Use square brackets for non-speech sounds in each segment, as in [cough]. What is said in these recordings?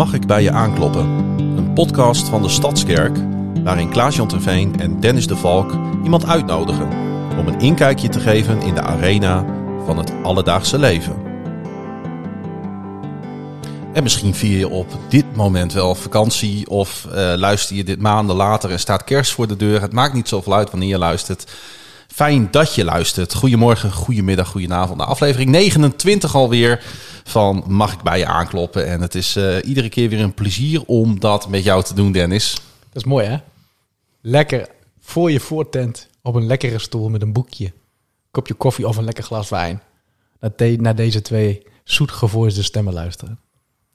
Mag ik bij je aankloppen? Een podcast van de Stadskerk, waarin Klaas-Jan Terveen en Dennis de Valk iemand uitnodigen om een inkijkje te geven in de arena van het alledaagse leven. En misschien vier je op dit moment wel vakantie of eh, luister je dit maanden later en staat kerst voor de deur. Het maakt niet zoveel uit wanneer je luistert. Fijn dat je luistert. Goedemorgen, goedemiddag, goedenavond. De aflevering 29 alweer van Mag ik bij je aankloppen? En het is eh, iedere keer weer een plezier om dat met jou te doen, Dennis. Dat is mooi, hè? Lekker voor je voortent op een lekkere stoel met een boekje, kopje koffie of een lekker glas wijn. Naar, de- naar deze twee zoetgevoerde stemmen luisteren.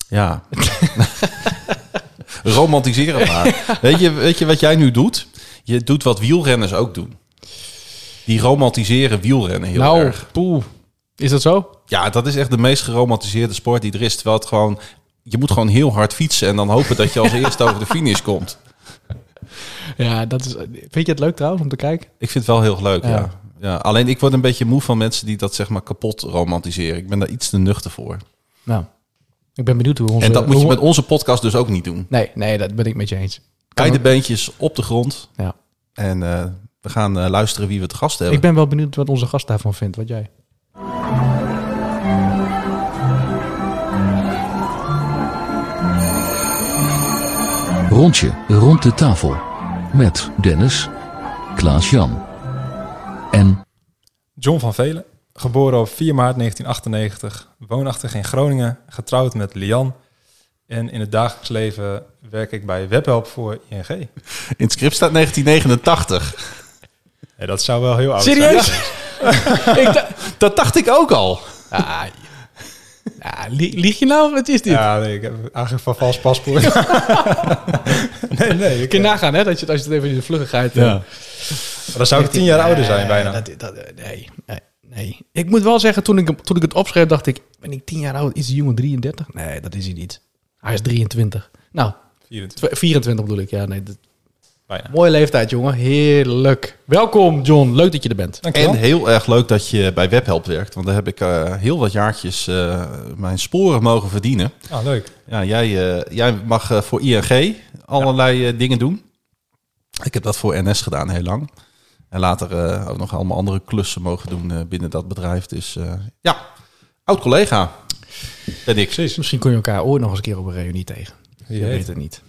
Ja. [laughs] Romantiseren maar. Weet je, weet je wat jij nu doet? Je doet wat wielrenners ook doen. Die romantiseren wielrennen heel nou, erg. poeh. Is dat zo? Ja, dat is echt de meest geromantiseerde sport die er is. Terwijl het gewoon... Je moet gewoon heel hard fietsen en dan hopen dat je als [laughs] eerste over de finish komt. Ja, dat is. Vind je het leuk trouwens om te kijken? Ik vind het wel heel leuk, ja. Ja. ja. Alleen ik word een beetje moe van mensen die dat zeg maar kapot romantiseren. Ik ben daar iets te nuchter voor. Nou, ik ben benieuwd hoe onze. En dat moet je met onze podcast dus ook niet doen. Nee, nee, dat ben ik met je eens. Kan Beide ook- beentjes op de grond. Ja. En eh, we gaan eh, luisteren wie we te gast hebben. Ik ben wel benieuwd wat onze gast daarvan vindt. Wat jij? Rondje rond de tafel. Met Dennis, Klaas-Jan en John van Velen, geboren op 4 maart 1998, woonachtig in Groningen, getrouwd met Lian. En in het dagelijks leven werk ik bij Webhelp voor ING. In het script staat 1989. Ja, dat zou wel heel oud Serieus? zijn. ik da- Dat dacht ik ook al. ah, ja, li- lieg je nou? Wat is dit? Ja, nee, ik heb eigenlijk van vals paspoort. [laughs] nee, nee. Ik, Kun je nagaan, hè? Dat je, als je het even in de vluggigheid... eh, dan zou ik tien jaar ouder zijn bijna. Dat, dat, nee, nee, nee. Ik moet wel zeggen, toen ik, toen ik het opschreef, dacht ik... Ben ik tien jaar oud? Is die jongen 33? Nee, dat is hij niet. Hij is 23. Nou, 24, tw- 24 bedoel ik. Ja, nee. dat- bijna. mooie leeftijd, jongen. Heerlijk. Welkom, John. Leuk dat je er bent. Dankjewel. En heel erg leuk dat je bij Webhelp werkt. Want daar heb ik eh, heel wat jaartjes eh, mijn sporen mogen verdienen. Ah, leuk. Ja, jij, eh, jij mag voor ING allerlei dingen doen. Ik heb dat voor NS gedaan heel lang. En later eh, ook nog allemaal andere klussen mogen doen eh, binnen dat bedrijf. Dus eh, ja, oud collega ben ik. Precies. Misschien kom je elkaar ooit nog eens een keer op een reunie tegen. Wie Je weet het niet.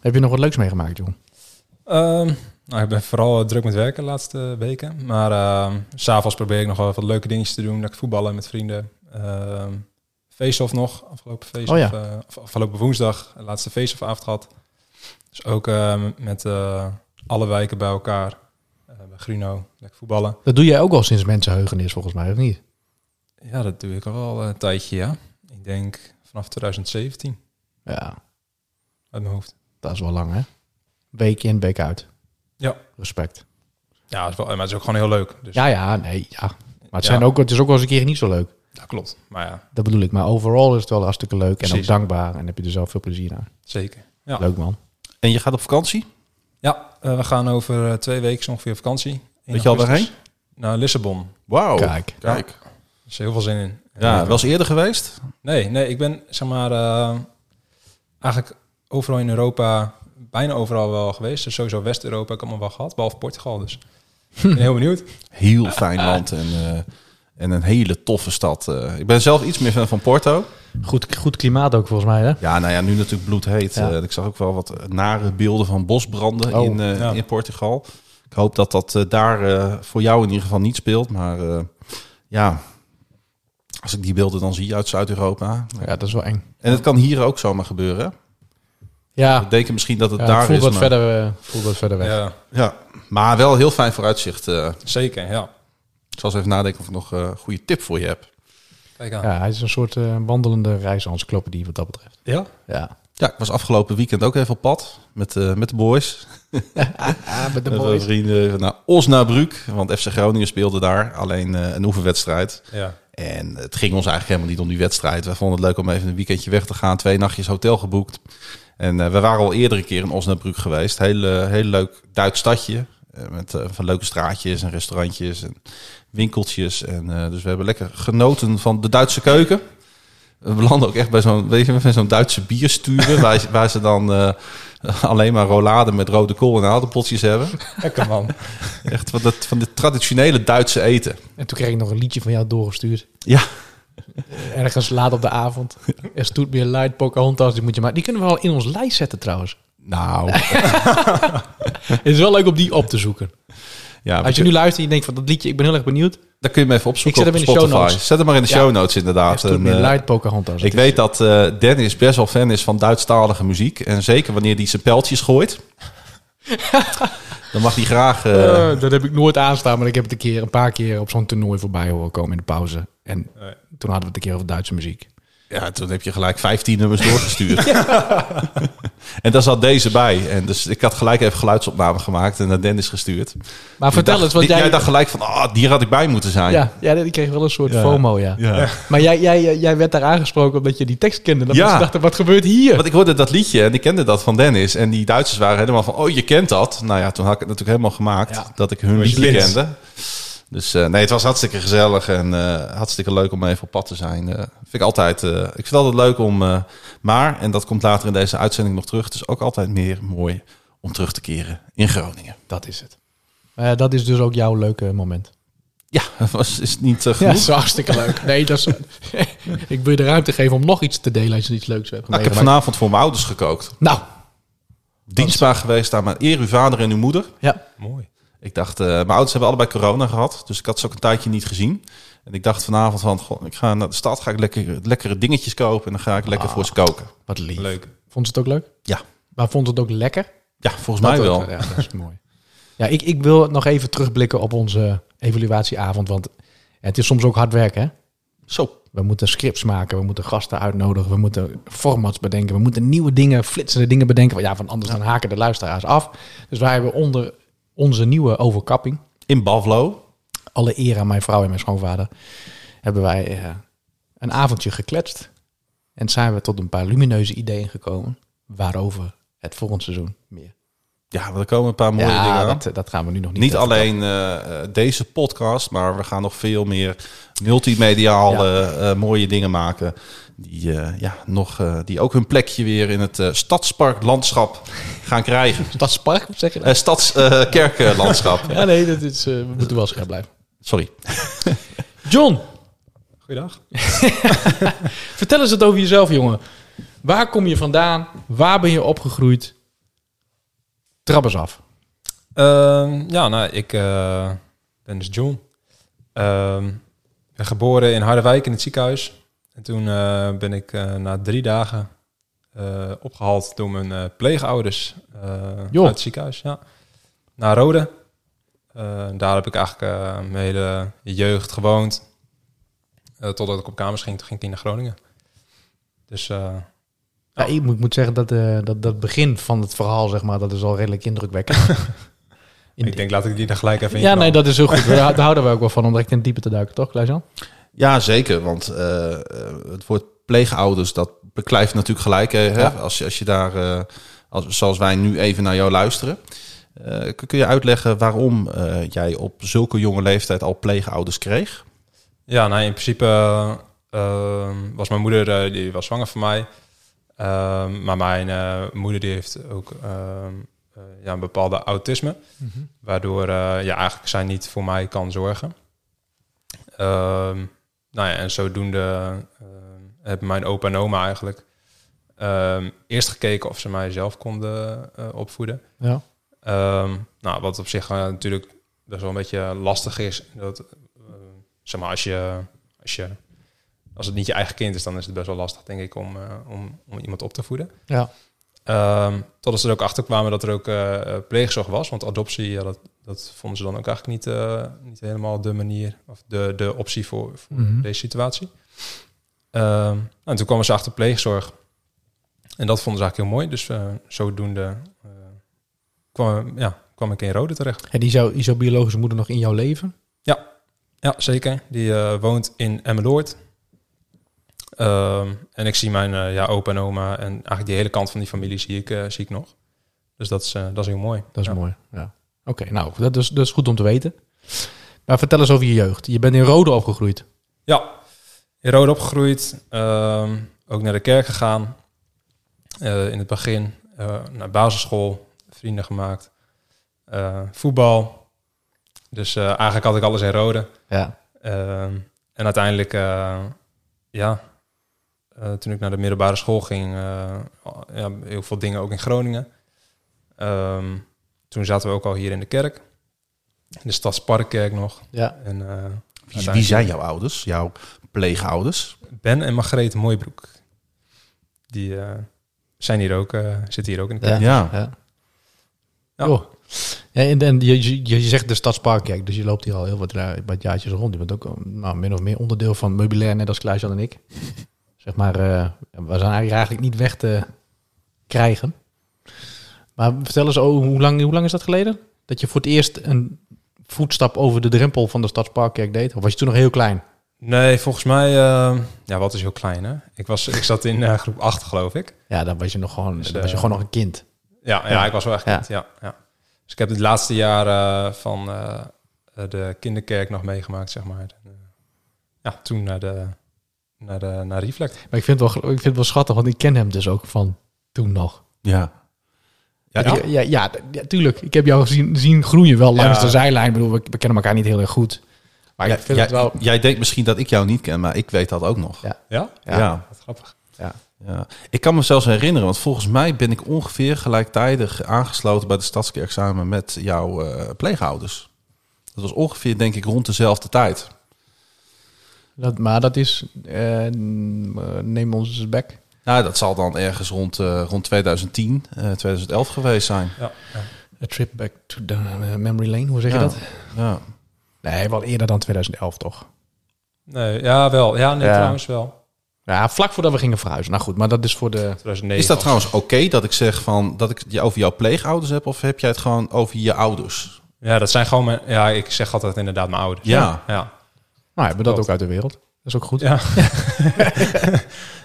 Heb je nog wat leuks meegemaakt, John? Ehm, nou, ik ben vooral druk met werken de laatste weken. Maar s s'avonds probeer ik nog wel wat leuke dingetjes te doen. Dat ik voetballen met vrienden. Ehm face-off nog, afgelopen face-off. Oh ja. eh, afgelopen woensdag, de laatste face-off avond gehad. Dus ook met eh, alle wijken bij elkaar. eh, bij Gruno, lekker voetballen. Dat doe jij ook al sinds mensenheugenis, volgens mij, of niet? Ja, dat doe ik al wel een tijdje, ja. Ik denk vanaf 2017, Ja, uit mijn hoofd. dat is wel lang, hè? Week in, week uit. Ja. Respect. Ja, het is wel, maar het is ook gewoon heel leuk. Dus, Ja, ja, nee, ja. Maar het, Ja. zijn ook, het is ook wel eens een keer niet zo leuk. dat klopt. Maar ja, Dat bedoel ik. Maar overal is het wel hartstikke leuk en ook dankbaar. En heb je er zelf veel plezier aan. zeker. Ja. Leuk, man. En je gaat op vakantie? Ja, eh, we gaan over eh, twee weken ongeveer op vakantie. 1 Weet je al waarheen? Naar Lissabon. Wauw. Kijk. Kijk. Er is heel veel zin in. Ja, wel eens eerder geweest? Nee, nee, ik ben zeg maar eh, eigenlijk overal in Europa, bijna overal wel geweest. Dus sowieso West-Europa heb ik allemaal wel gehad, behalve Portugal. Dus ik ben heel benieuwd. Heel fijn land en, eh, en een hele toffe stad. eh. ik ben zelf iets meer fan van Porto. Goed, goed klimaat ook, volgens mij, hè? Ja, nou ja, nu natuurlijk bloedheet. Ja. Eh, ik zag ook wel wat nare beelden van bosbranden Oh, in, eh, ja. in Portugal. Ik hoop dat dat daar voor jou in ieder geval niet speelt. Maar eh, ja, als ik die beelden dan zie uit Zuid-Europa. Ja, dat is wel eng. En het kan hier ook zomaar gebeuren. Ja, We denken misschien dat het ja, daar voelt is. wat maar, verder, eh, voelt wat verder weg. Ja, Ja, maar wel heel fijn vooruitzicht. eh. zeker, ja. ik zal eens even nadenken of ik nog eh, een goede tip voor je heb. Kijk aan. Ja, hij is een soort eh, wandelende reisencyclopedie wat dat betreft. Ja? Ja. Ja, ik was afgelopen weekend ook even op pad met, eh, met de boys. [laughs] Ah, met de [laughs] Met boys. mijn vrienden even naar Osnabrück, want FC Groningen speelde daar. Alleen eh, een oefenwedstrijd. Ja. En het ging ons eigenlijk helemaal niet om die wedstrijd. We vonden het leuk om even een weekendje weg te gaan. Twee nachtjes hotel geboekt. En eh, we waren al eerder een keer in Osnabrück geweest. Heel, heel leuk Duits stadje. eh, met eh, van leuke straatjes en restaurantjes en winkeltjes. En, dus we hebben lekker genoten van de Duitse keuken. We belanden ook echt bij zo'n, bij zo'n Duitse biersturen, [laughs] waar, waar ze dan alleen maar rollade met rode kool en aardappeltjes hebben. Lekker man. Echt van, dat, van de traditionele Duitse eten. En toen kreeg ik nog een liedje van jou doorgestuurd. Ja, Ergens laat op de avond. Er stoet meer light Pocahontas. Die, moet je maar, die kunnen we wel in ons lijst zetten trouwens. nou. [laughs] Het is wel leuk om die op te zoeken. Ja, Als je nu luistert en je denkt van dat liedje, ik ben heel erg benieuwd. Dan kun je hem even opzoeken Ik zet op hem in de show Spotify. notes. Zet hem maar in de Ja. show notes Er inderdaad. En, meer eh, light Pocahontas. ik weet dat eh Dennis best wel fan is van Duitsstalige muziek. En zeker wanneer hij zijn pijltjes gooit. [laughs] dan mag hij graag... Eh, dat heb ik nooit aanstaan, maar ik heb het een keer, een paar keer op zo'n toernooi voorbij horen komen in de pauze. En Nee. toen hadden we het een keer over Duitse muziek. Ja, toen heb je gelijk 15 nummers doorgestuurd. [laughs] en daar zat deze bij. En dus ik had gelijk even geluidsopname gemaakt en naar Dennis gestuurd. Maar vertel dacht, eens, wat die- jij... dacht gelijk van, ah, die had ik bij moeten zijn. ja, ja, die kreeg wel een soort Ja. FOMO, ja. Ja. Maar jij, jij, jij werd daar aangesproken omdat je die tekst kende. Dat Ja. dachten, wat gebeurt hier? Want ik hoorde dat liedje en ik kende dat van Dennis. En die Duitsers waren helemaal van, oh, je kent dat. Nou ja, toen had ik het natuurlijk helemaal gemaakt Ja. dat ik hun liedje kende. Dus eh, nee, het was hartstikke gezellig en eh, hartstikke leuk om even op pad te zijn. Eh, vind ik altijd, eh, ik vind het altijd leuk om, eh, maar, en dat komt later in deze uitzending nog terug, het is ook altijd meer mooi om terug te keren in Groningen. Dat is het. Dat is dus ook jouw leuke moment. Ja, was, is het niet Ja, genoeg? dat is hartstikke leuk. Nee, dat is... [laughs] ik wil je de ruimte geven om nog iets te delen als je iets leuks hebt Nou, ik heb vanavond voor mijn ouders gekookt. Nou, Dienstbaar geweest aan mijn eer uw vader en uw moeder. ja. Mooi. Ik dacht, eh, mijn ouders hebben allebei corona gehad. Dus ik had ze ook een tijdje niet gezien. En ik dacht vanavond van, goh, ik ga naar de stad, ga ik lekker, lekkere dingetjes kopen. En dan ga ik lekker voor ze koken. Wat lief. Leuk. Vond ze het ook leuk? Ja. Maar vond ze het ook lekker? Ja, volgens mij wel. ook, Ja, dat is mooi. Ja, ik, ik wil nog even terugblikken op onze evaluatieavond. Want het is soms ook hard werken, hè? Zo. We moeten scripts maken, we moeten gasten uitnodigen, we moeten formats bedenken, we moeten nieuwe dingen, flitsende dingen bedenken. Ja, van anders dan haken de luisteraars af. Dus wij hebben onder onze nieuwe overkapping, In Bavlo. alle eer aan mijn vrouw en mijn schoonvader, hebben wij eh, een avondje gekletst. En zijn we tot een paar lumineuze ideeën gekomen, waarover het volgend seizoen meer. Ja, er komen een paar mooie dingen aan. dat, dat gaan we nu nog niet Niet alleen eh, eh, deze podcast, maar we gaan nog veel meer multimediale eh, mooie dingen maken. Die, eh, ja, nog, eh, die ook hun plekje weer in het eh, stadsparklandschap gaan krijgen. [laughs] Stadspark, zeg je? Stadskerklandschap. Ja, nee, dat is, eh, we moeten wel scherp blijven. Sorry. John, Goeiedag. [laughs] vertel eens het over jezelf, jongen. Waar kom je vandaan? Waar ben je opgegroeid? Trap eens af. Ehm, ja, nou, ik eh, ben dus John. Ehm ben geboren in Harderwijk in het ziekenhuis. En toen eh, ben ik eh, na drie dagen eh, opgehaald door mijn pleegouders uit het ziekenhuis. Ja. Naar Rode. Daar heb ik eigenlijk mijn hele jeugd gewoond. Totdat ik op kamers ging, toen ging ik naar Groningen. Dus Ja, ik moet, moet zeggen dat, eh, dat dat begin van het verhaal, zeg maar, dat is al redelijk indrukwekkend. [laughs] In- ik denk, laat ik die er gelijk even in ja, nee, dat is heel goed. Daar, daar houden we ook wel van om direct in het diepe te duiken, toch, Klaas-Jan? Ja, zeker. Want eh, eh, het woord pleegouders, dat beklijft natuurlijk gelijk. Hè? Ja. Als, je, als je daar, eh, als, zoals wij nu even naar jou luisteren. Eh, kun je uitleggen waarom eh, jij op zulke jonge leeftijd al pleegouders kreeg? Ja, nou in principe eh, ehm, was mijn moeder, eh, die was zwanger van mij. Ehm, maar mijn eh, moeder die heeft ook ehm, eh, ja, een bepaalde autisme. Waardoor eh, ja, eigenlijk zij niet voor mij kan zorgen. Ehm, nou ja, en zodoende ehm, hebben mijn opa en oma eigenlijk ehm, eerst gekeken of ze mij zelf konden eh, opvoeden. Ja. Ehm, nou, wat op zich eh, natuurlijk best wel een beetje lastig is. Dat, eh, zeg maar, als je, als je als het niet je eigen kind is, dan is het best wel lastig, denk ik, om, eh, om, om iemand op te voeden. Ja. Ehm totdat ze er ook achter kwamen dat er ook eh, eh, pleegzorg was. Want adoptie, ja, dat, dat vonden ze dan ook eigenlijk niet, eh, niet helemaal de manier of de, de optie voor, voor Mhm. deze situatie. Ehm, nou, en toen kwamen ze achter pleegzorg. En dat vonden ze eigenlijk heel mooi. Dus zodoende kwam, ja, kwam ik in Rode terecht. En die zou, is jouw biologische moeder nog in jouw leven? Ja, zeker. Die woont in Emmeloord. Ehm, en ik zie mijn eh, ja, opa en oma en eigenlijk die hele kant van die familie zie ik, eh, zie ik nog. Dus dat is, eh, dat is heel mooi. Dat is Ja. mooi. Ja. Oké, nou, dat is, dat is goed om te weten. Maar vertel eens over je jeugd. Je bent in Rode opgegroeid. Ja, in Rode opgegroeid. ehm, ook naar de kerk gegaan. In het begin naar basisschool, vrienden gemaakt. Voetbal. Dus eigenlijk had ik alles in Rode. Ja. Ehm, en uiteindelijk, ja, eh, toen ik naar de middelbare school ging, eh, ja, heel veel dingen ook in Groningen. Ehm, toen zaten we ook al hier in de kerk. In de Stadsparkkerk nog. Ja. En, eh, Wie, wie zijn jouw ouders? Jouw pleegouders? Ben en Margreet Mooibroek. Die zijn hier ook, eh, zitten hier ook in de kerk. Ja. ja. Ja. Oh. Ja, en, en je, je, je zegt de Stadsparkkerk, dus je loopt hier al heel wat, wat jaartjes rond. Je bent ook nou, min of meer onderdeel van meubilair, net als Klaas-Jan en ik. Zeg maar, eh, we zijn eigenlijk, niet weg te krijgen. Maar vertel eens, oh, hoe, lang, hoe lang is dat geleden? Dat je voor het eerst een voetstap over de drempel van de Stadsparkkerk deed? Of was je toen nog heel klein? Nee, volgens mij, eh, ja, wat is heel klein hè? Ik, was, ik zat in eh, groep 8 geloof ik. Ja, dan was je nog gewoon, Dus, was je eh, gewoon nog een kind. Ja, ja, Ja. ik was wel echt Ja. kind, ja. ja. Dus ik heb het laatste jaar van de kinderkerk nog meegemaakt, zeg maar. Ja, toen naar de, naar de naar Reflect. Maar ik vind, het wel, ik vind het wel schattig, want ik ken hem dus ook van toen nog. Ja. Ja, Ja, ik- ja, ja, ja, tuurlijk. Ik heb jou gezien, zien groeien wel langs Ja. de zijlijn. Ik bedoel, we, we kennen elkaar niet heel erg goed. Maar ja, ik vind jij, het wel... jij denkt misschien dat ik jou niet ken, maar ik weet dat ook nog. Ja. Ja? Ja. ja. Wat grappig. Ik kan me zelfs herinneren, want volgens mij ben ik ongeveer gelijktijdig aangesloten bij de Stadskerk samen met jouw eh, pleegouders. Dat was ongeveer, denk ik, rond dezelfde tijd. Dat, maar dat is... eh, neem ons eens back. Nou, dat zal dan ergens rond, eh, rond 2010, eh 2011 geweest zijn. Ja, ja. A trip back to the eh, memory lane. Hoe zeg je Ja. dat? Ja. Nee, wel eerder dan 2011, toch? Nee, ja, wel. Ja, nee, Ja. trouwens wel. Ja, vlak voordat we gingen verhuizen. Nou goed, maar dat is voor de... 2009 Is dat trouwens oké dat ik zeg van dat ik het je over jouw pleegouders heb, of heb jij het gewoon over je ouders? Ja, dat zijn gewoon mijn... Ja, ik zeg altijd inderdaad mijn ouders. Ja. Ja. Nou, hebben we dat ook uit de wereld. Dat is ook goed. Ja.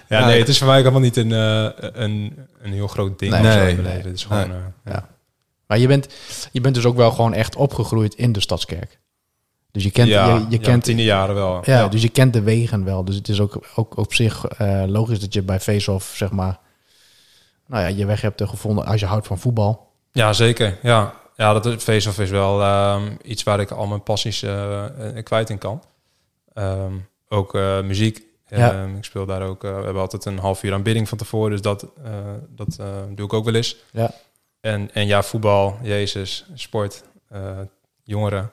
[laughs] ja, nee, het is voor mij ook allemaal niet een, eh, een, een heel groot ding. Nee, nee, is gewoon... Eh, Ja. Maar je bent, je bent dus ook wel gewoon echt opgegroeid in de Stadskerk. Dus je kent, ja, je, je ja, kent tiende jaren wel. Ja, dus je kent de wegen wel. Dus het is ook, ook op zich eh, logisch dat je bij Face-Off, zeg maar... Nou ja, je weg hebt gevonden als je houdt van voetbal. Ja, zeker. Ja, ja dat face-off is wel ehm, iets waar ik al mijn passies kwijt in kan. Ehm, ook eh, muziek. Ja. Ehm, ik speel daar ook... eh, we hebben altijd een half uur aanbidding van tevoren. Dus dat, eh, dat eh, doe ik ook wel eens. Ja. En, en ja, voetbal, Jezus, sport, eh, jongeren.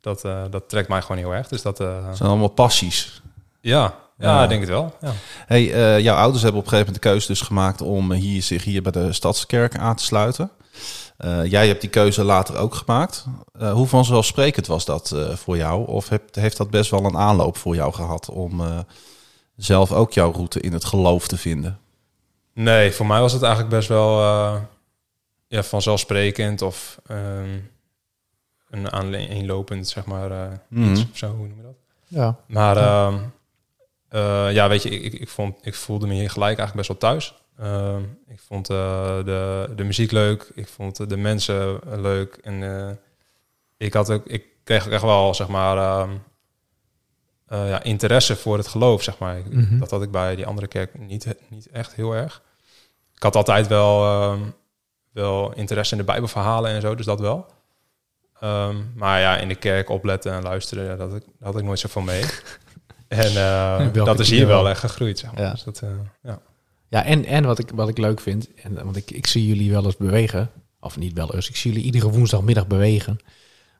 Dat, eh, dat trekt mij gewoon heel erg. Dus dat... eh, Dat zijn allemaal passies. ja, ja, ik denk het wel. Ja. Hey, eh, jouw ouders hebben op een gegeven moment de keuze dus gemaakt om hier, zich hier bij de Stadskerk aan te sluiten. Eh, jij hebt die keuze later ook gemaakt. Eh, hoe vanzelfsprekend was dat eh, voor jou? Of heb- heeft dat best wel een aanloop voor jou gehad om eh, zelf ook jouw route in het geloof te vinden? Nee, voor mij was het eigenlijk best wel eh, ja, vanzelfsprekend of ehm, een aaneenlopend, zeg maar, eh, Mhm. iets of zo, hoe noem je dat? Ja. Maar ehm, eh, ja, weet je, ik, ik, ik, vond, ik voelde me hier gelijk eigenlijk best wel thuis. Ehm, ik vond eh, de, de muziek leuk, ik vond de mensen leuk en eh, ik, had ook, ik kreeg ook echt wel, zeg maar, ehm, eh, ja, interesse voor het geloof, zeg maar. Mhm. Dat had ik bij die andere kerk niet, niet echt heel erg. Ik had altijd wel, ehm, wel interesse in de Bijbelverhalen en zo, dus dat wel. Maar ja, in de kerk opletten en luisteren, ja, dat had ik, daar had ik nooit zoveel mee. [laughs] en eh, dat is hier wel echt gegroeid, zeg maar. Ja. Dus dat, eh, ja. Ja, en, en wat, ik, wat ik leuk vind, en, want ik, ik zie jullie wel eens bewegen, of niet wel eens, ik zie jullie iedere woensdagmiddag bewegen.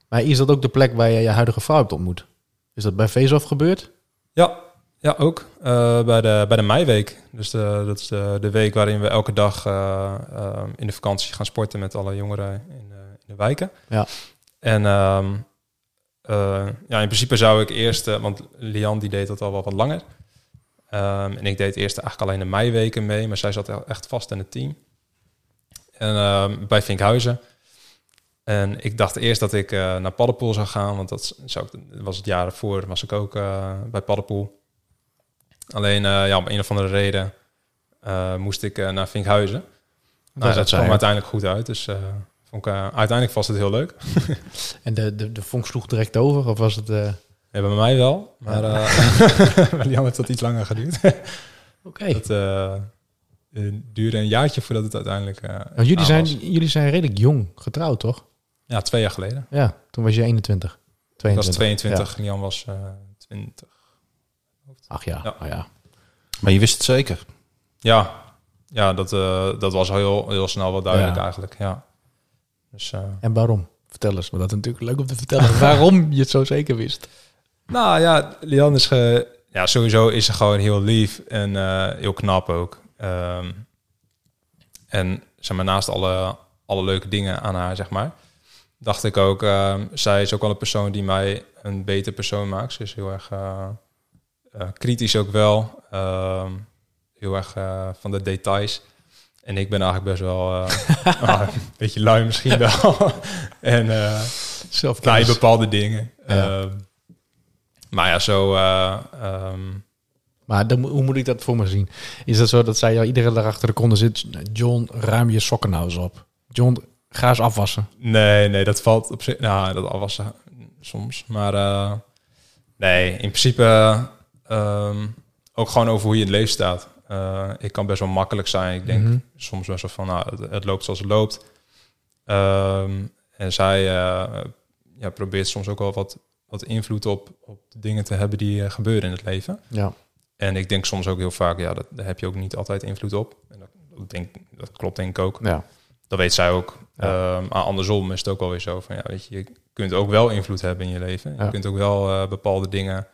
Maar is dat ook de plek waar je je huidige vrouw hebt ontmoet? Is dat bij Face-Off gebeurd? Ja, ja ook eh, bij, de, bij de meiweek. Dus de, dat is de, de week waarin we elke dag eh, eh, in de vakantie gaan sporten met alle jongeren in de, in de wijken. Ja. En ehm, eh, ja, in principe zou ik eerst, want Lian die deed dat al wel wat langer. Ehm, en ik deed eerst eigenlijk alleen de meiweken mee, maar zij zat echt vast in het team. En ehm, bij Vinkhuizen. En ik dacht eerst dat ik eh, naar Paddenpoel zou gaan, want dat zou ik, dat was het jaar ervoor, was ik ook eh, bij Paddenpoel. Alleen eh, ja, om een of andere reden moest ik naar Vinkhuizen. Nou, is dat kwam uiteindelijk goed uit, dus vond ik, uiteindelijk was het heel leuk. [laughs] En de, de, de vonk sloeg direct over? Of was het... Ja, bij mij wel, maar eh bij Lian heeft dat iets langer geduurd. [laughs] Oké. Dat eh, eh, duurde een jaartje voordat het uiteindelijk... eh, jullie, zijn, was. jullie zijn redelijk jong getrouwd, toch? Ja, twee jaar geleden. Ja, toen was je 21. Ik was 22. 22 en Jan was eh 20. Ach ja, Ja. ja. ja. Maar je wist het zeker. Ja, ja dat, eh, dat was heel, heel snel wel duidelijk Ja. eigenlijk. Ja. Dus, eh, En waarom? Vertel eens, want dat is natuurlijk leuk om te vertellen. [laughs] waarom je het zo zeker wist. Nou ja, Lian is ge, ja, sowieso is ze gewoon heel lief en eh, heel knap ook. Ehm, en zeg maar, naast alle, alle leuke dingen aan haar, zeg maar, dacht ik ook, ehm, zij is ook wel een persoon die mij een beter persoon maakt. Ze is heel erg eh, eh, kritisch ook wel. Ehm, heel erg van de details. En ik ben eigenlijk best wel [laughs] een beetje lui misschien wel. [laughs] en Zelf bij bepaalde dingen. Ja. Maar ja, zo... eh, ehm, Maar dan, hoe moet ik dat voor me zien? Is dat zo dat zij jou iedere dag achter de konden zit? John, ruim je sokken nou eens op. John, ga eens afwassen. nee, nee, dat valt op zich... Nou, dat was soms. Maar eh, nee, in principe ehm, ook gewoon over hoe je in het leven staat. Eh, ik kan best wel makkelijk zijn. Ik denk Mhm. soms best wel van, nou, het, het loopt zoals het loopt. Ehm, en zij ja, probeert soms ook wel wat, wat invloed op, op de dingen te hebben die eh, gebeuren in het leven. Ja. En ik denk soms ook heel vaak, ja, dat, daar heb je ook niet altijd invloed op. En dat, dat, denk, dat klopt denk ik ook. ja. Dat weet zij ook. Ja. Ehm, maar andersom is het ook wel weer zo van, ja, weet je, je kunt ook wel invloed hebben in je leven. Ja. Je kunt ook wel eh, bepaalde dingen...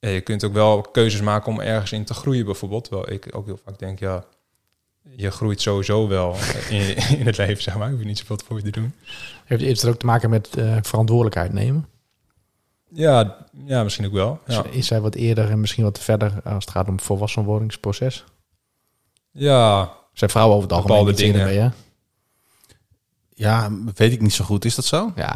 ja, je kunt ook wel keuzes maken om ergens in te groeien bijvoorbeeld. Terwijl ik ook heel vaak denk, ja, je groeit sowieso wel in, in het leven, zeg maar. Hoef je niet zoveel voor je te doen. Heeft, heeft het ook te maken met eh, verantwoordelijkheid nemen? Ja, ja misschien ook wel. Ja, Is, is zij wat eerder en misschien wat verder als het gaat om volwassenwordingsproces? ja Zijn vrouwen over het algemeen Bepaalde dingen. mee, hè? Ja, weet ik niet zo goed. Is dat zo? Ja.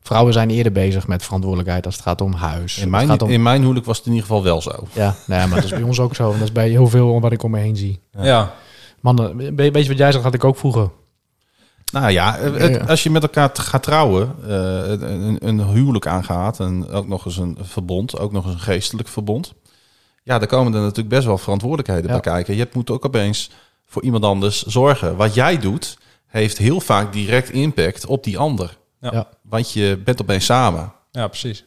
Vrouwen zijn eerder bezig met verantwoordelijkheid als het gaat om huis. In mijn, om, in mijn huwelijk was het in ieder geval wel zo. Ja, nee, maar dat is bij ons ook zo. En dat is bij heel veel wat ik om me heen zie. ja. Mannen, een be- beetje wat jij zegt, had ik ook vroeger. Nou ja, het- Ja. als je met elkaar gaat trouwen, eh, een, een huwelijk aangaat en ook nog eens een verbond, ook nog eens een geestelijk verbond. Ja, daar komen er natuurlijk best wel verantwoordelijkheden Ja. bij kijken. Je moet ook opeens voor iemand anders zorgen. Wat jij doet, heeft heel vaak direct impact op die ander. Ja. Ja. Want je bent opeens samen. ja, precies.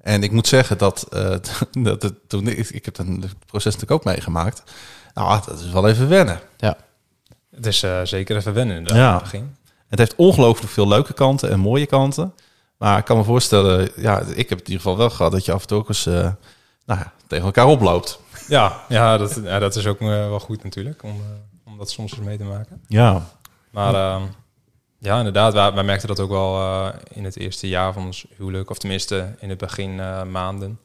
En ik moet zeggen dat, eh, [laughs] dat het, toen ik, ik heb een proces natuurlijk ook meegemaakt. Nou, dat is wel even wennen. Ja. Het is eh, zeker even wennen Ja. in het begin. Het heeft ongelooflijk veel leuke kanten en mooie kanten. Maar ik kan me voorstellen, ja, ik heb het in ieder geval wel gehad dat je af en toe ook eens eh, nou ja, tegen elkaar oploopt. Ja, ja, dat, ja, dat is ook eh, wel goed natuurlijk, om, eh, om dat soms eens mee te maken. Ja. Maar ehm, ja, inderdaad, wij, wij merkten dat ook wel eh, in het eerste jaar van ons huwelijk. Of tenminste in het begin eh, maanden.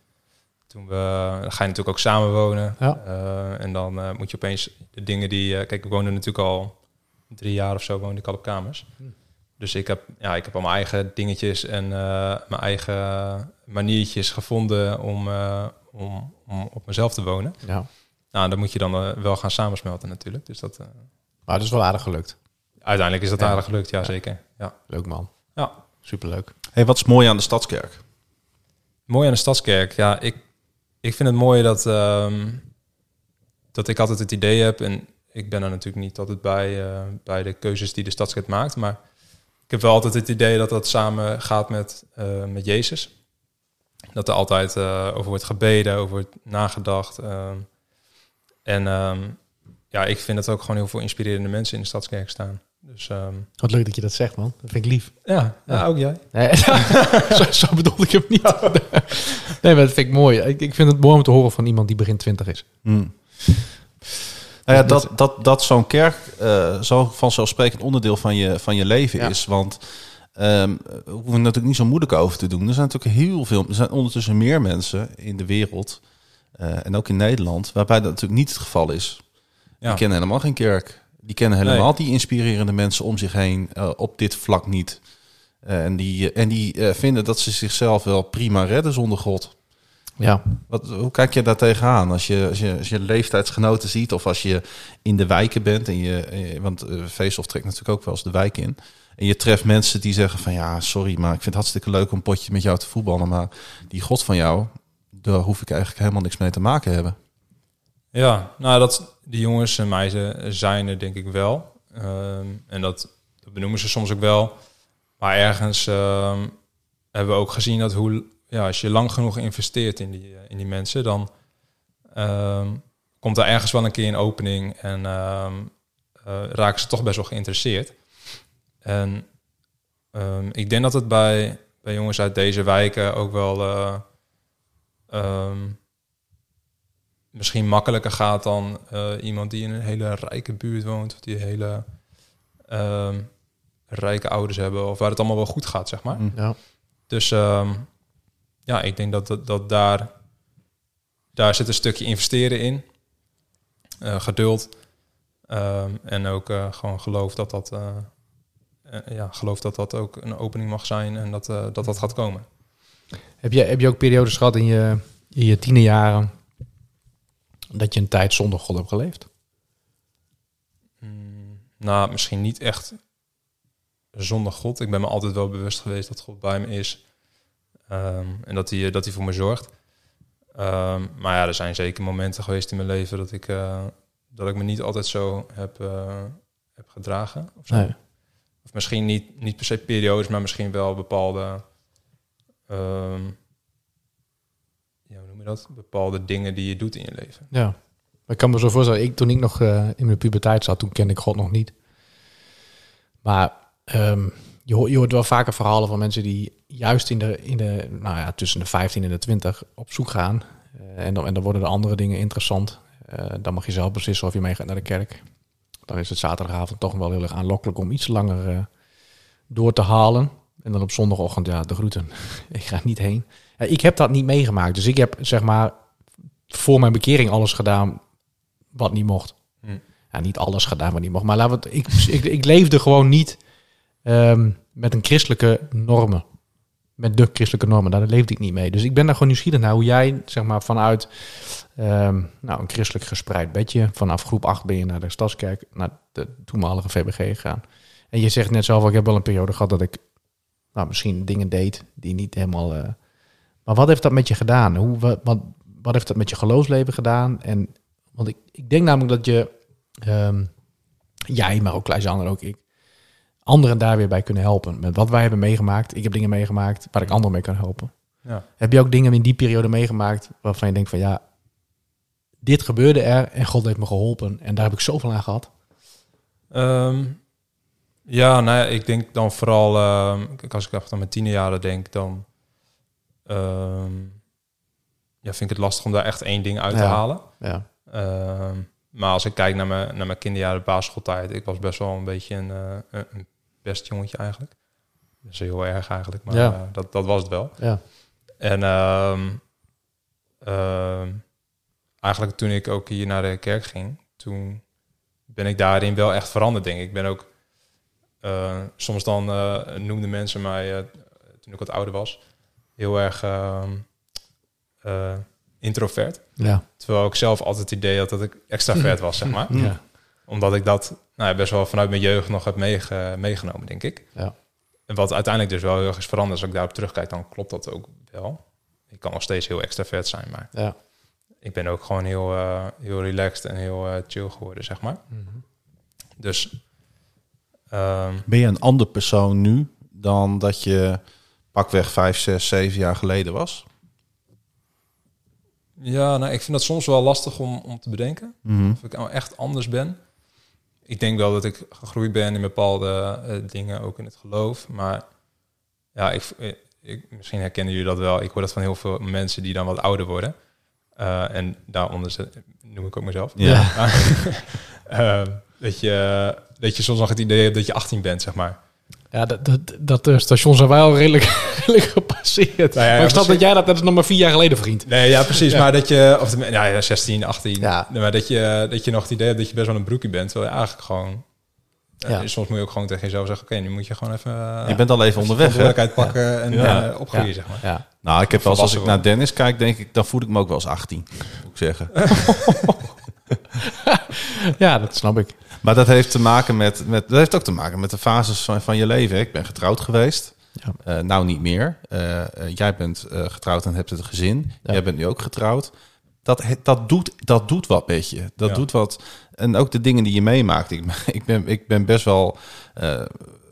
Toen we, dan ga je natuurlijk ook samenwonen. Ja. Eh, en dan eh, moet je opeens de dingen die... eh, kijk, we woonden natuurlijk al drie jaar of zo woonde ik al op kamers. Dus ik heb, ja, ik heb al mijn eigen dingetjes en eh, mijn eigen maniertjes gevonden om, eh, om, om op mezelf te wonen. ja. Nou, dan moet je dan wel gaan samensmelten natuurlijk. Dus dat, eh, Maar dat is wel aardig gelukt. uiteindelijk is dat Ja. aardig gelukt, ja, zeker. Ja. Leuk man. ja. Superleuk. Hey, wat is mooi aan de Stadskerk? Mooi aan de Stadskerk. Ja, ik, ik vind het mooi dat, ehm, dat ik altijd het idee heb... en ik ben er natuurlijk niet altijd bij, eh, bij de keuzes die de Stadskerk maakt... maar ik heb wel altijd het idee dat dat samen gaat met, eh, met Jezus. Dat er altijd eh, over wordt gebeden, over wordt nagedacht. ehm. en ehm, ja, ik vind dat ook gewoon heel veel inspirerende mensen in de Stadskerk staan. Dus ehm, Wat leuk dat je dat zegt man. Dat vind ik lief. ja, ja, ook jij. Nee, [laughs] zo, zo bedoelde ik hem niet. [laughs] nee, maar dat vind ik mooi. Ik, ik vind het mooi om te horen van iemand die begin twintig is. Hmm. Nou ja, dat, dat, dat zo'n kerk eh, zo vanzelfsprekend onderdeel van je, van je leven Ja. is. Want ehm we hoeven er natuurlijk niet zo moeilijk over te doen. Er zijn natuurlijk heel veel, er zijn ondertussen meer mensen in de wereld eh, en ook in Nederland, waarbij dat natuurlijk niet het geval is. Ja. Die kennen helemaal geen kerk. Die kennen helemaal Nee. die inspirerende mensen om zich heen eh, op dit vlak niet. Eh, en die, en die eh, vinden dat ze zichzelf wel prima redden zonder God. Ja. Wat, hoe kijk je daar tegenaan als je, als, je, als je leeftijdsgenoten ziet of als je in de wijken bent? En je, eh, want uh, Feesthof trekt natuurlijk ook wel eens de wijk in. En je treft mensen die zeggen van ja, sorry, maar ik vind het hartstikke leuk om een potje met jou te voetballen. Maar die god van jou, daar hoef ik eigenlijk helemaal niks mee te maken hebben. Ja, nou dat die jongens en meiden zijn er denk ik wel. Ehm, en dat, dat benoemen ze soms ook wel. Maar ergens ehm, hebben we ook gezien dat hoe, ja, als je lang genoeg investeert in die, eh, in die mensen, dan ehm, komt er ergens wel een keer een opening en eh, raken ze toch best wel geïnteresseerd. En ik denk dat het bij, bij jongens uit deze wijken ook wel eh, misschien makkelijker gaat dan eh, iemand die in een hele rijke buurt woont, of die hele ehm, rijke ouders hebben, of waar het allemaal wel goed gaat, zeg maar. Mm. Ja. Dus ehm, ja, ik denk dat, dat, dat daar, daar zit een stukje investeren in. Eh, geduld. Ehm, en ook eh, gewoon geloof dat dat, ja, geloof dat dat ook een opening mag zijn en dat dat, dat gaat komen. Heb, je, heb je ook periodes gehad in je, in je tienerjaren dat je een tijd zonder God hebt geleefd? Mm, nou, misschien niet echt zonder God. Ik ben me altijd wel bewust geweest dat God bij me is. Ehm, en dat hij, dat hij voor me zorgt. Ehm, maar ja, er zijn zeker momenten geweest in mijn leven dat ik, eh, dat ik me niet altijd zo heb, eh, heb gedragen. Of, zo. Nee. of misschien niet, niet per se periodes, maar misschien wel bepaalde. ehm, ja, hoe noem je dat? Bepaalde dingen die je doet in je leven. Ja. Ik kan me zo voorstellen, ik, toen ik nog eh, in mijn puberteit zat, toen kende ik God nog niet. Maar ehm, je, hoort, je hoort wel vaker verhalen van mensen die juist in de, in de nou ja, tussen de 15 en de 20 op zoek gaan. Eh, en, dan, en dan worden de andere dingen interessant. Eh, dan mag je zelf beslissen of je mee gaat naar de kerk. Dan is het zaterdagavond toch wel heel erg aanlokkelijk om iets langer door te halen. En dan op zondagochtend, ja, de groeten. [laughs] ik ga niet heen. Ja, ik heb dat niet meegemaakt. Dus ik heb zeg maar voor mijn bekering alles gedaan wat niet mocht. Hm. Ja, niet alles gedaan wat niet mocht. Maar laten we het, ik, ik, ik leefde gewoon niet ehm, met een christelijke normen. Met de christelijke normen. Daar leefde ik niet mee. Dus ik ben daar gewoon nieuwsgierig naar hoe jij, zeg maar, vanuit ehm, nou, een christelijk gespreid bedje. Vanaf groep 8 ben je naar de Stadskerk, naar de toenmalige VBG gegaan. En je zegt net zelf, ik heb wel een periode gehad dat ik nou, misschien dingen deed die niet helemaal. eh, maar wat heeft dat met je gedaan? Hoe, wat, wat, heeft dat met je geloofsleven gedaan? En want ik, ik denk namelijk dat je, ehm, jij, maar ook Klaas-Jan ook ik, anderen daar weer bij kunnen helpen. Met wat wij hebben meegemaakt. Ik heb dingen meegemaakt waar ik anderen mee kan helpen. Ja. Heb je ook dingen in die periode meegemaakt waarvan je denkt van ja, dit gebeurde er en God heeft me geholpen en daar heb ik zoveel aan gehad. Ehm, ja, nou ja, ik denk dan vooral, ehm, als ik echt aan mijn tienerjaren denk, dan ehm, ja, vind ik het lastig om daar echt één ding uit te Ja. halen. Ja, Ehm, maar als ik kijk naar mijn, naar mijn kinderjaren basisschooltijd, ik was best wel een beetje een, eh, een, een best jongetje eigenlijk. Dat is heel erg eigenlijk, maar Ja. eh, dat, dat was het wel. ja, En ehm, eigenlijk toen ik ook hier naar de kerk ging, toen ben ik daarin wel echt veranderd, denk ik. Ik ben ook, eh, soms dan noemden mensen mij, toen ik wat ouder was, heel erg ehm, eh, introvert. ja, Terwijl ik zelf altijd het idee had dat ik extravert was, zeg maar. [laughs] ja, Omdat ik dat nou, ja, best wel vanuit mijn jeugd nog heb meege- meegenomen, denk ik. ja. En wat uiteindelijk dus wel heel erg is veranderd. Als ik daarop terugkijk, dan klopt dat ook wel. Ik kan nog steeds heel extravert zijn, maar ja. ik ben ook gewoon heel, eh, heel relaxed en heel eh, chill geworden, zeg maar. Mhm. Dus ehm, Ben je een ander persoon nu dan dat je pakweg vijf, zes, zeven jaar geleden was? ja, nou, ik vind dat soms wel lastig om, om te bedenken. Mhm. Of ik nou echt anders ben. Ik denk wel dat ik gegroeid ben in bepaalde eh, dingen, ook in het geloof. Maar ja, ik, ik, misschien herkennen jullie dat wel. Ik hoor dat van heel veel mensen die dan wat ouder worden. Eh, en daaronder noem ik ook mezelf. Ja. [laughs] Eh, dat, je, dat je soms nog het idee hebt dat je 18 bent, zeg maar. Ja, dat, dat, dat eh, station zijn wij al redelijk, [laughs] redelijk gepasseerd. Nou ja, maar ik snap dat jij dat, dat is nog maar vier jaar geleden, vriend. Nee, ja, precies. Maar dat je, of de, ja, ja, 16, 18. Ja. Nee, maar dat je, dat je nog het idee hebt dat je best wel een broekie bent. Terwijl je eigenlijk gewoon. eh, Ja. soms moet je ook gewoon tegen jezelf zeggen: Oké, nu moet je gewoon even. eh, Je bent al even onderweg, hè? pakken en Ja. eh, opgroeien, Ja. zeg maar. Ja. Nou, ik heb wel eens, als ik naar Dennis kijk, denk ik, dan voel ik me ook wel eens 18, moet ik zeggen. [laughs] [laughs] ja, dat snap ik. Maar dat heeft te maken met, met dat heeft ook te maken met de fases van, van je leven. Ik ben getrouwd geweest. Ja. Eh, nou, niet meer. Eh, eh, jij bent eh, getrouwd en hebt het gezin. Ja. Jij bent nu ook getrouwd. Dat, dat, doet, dat doet wat met je. Dat Ja. doet wat. En ook de dingen die je meemaakt. Ik, ik, ben, ik ben best wel. eh,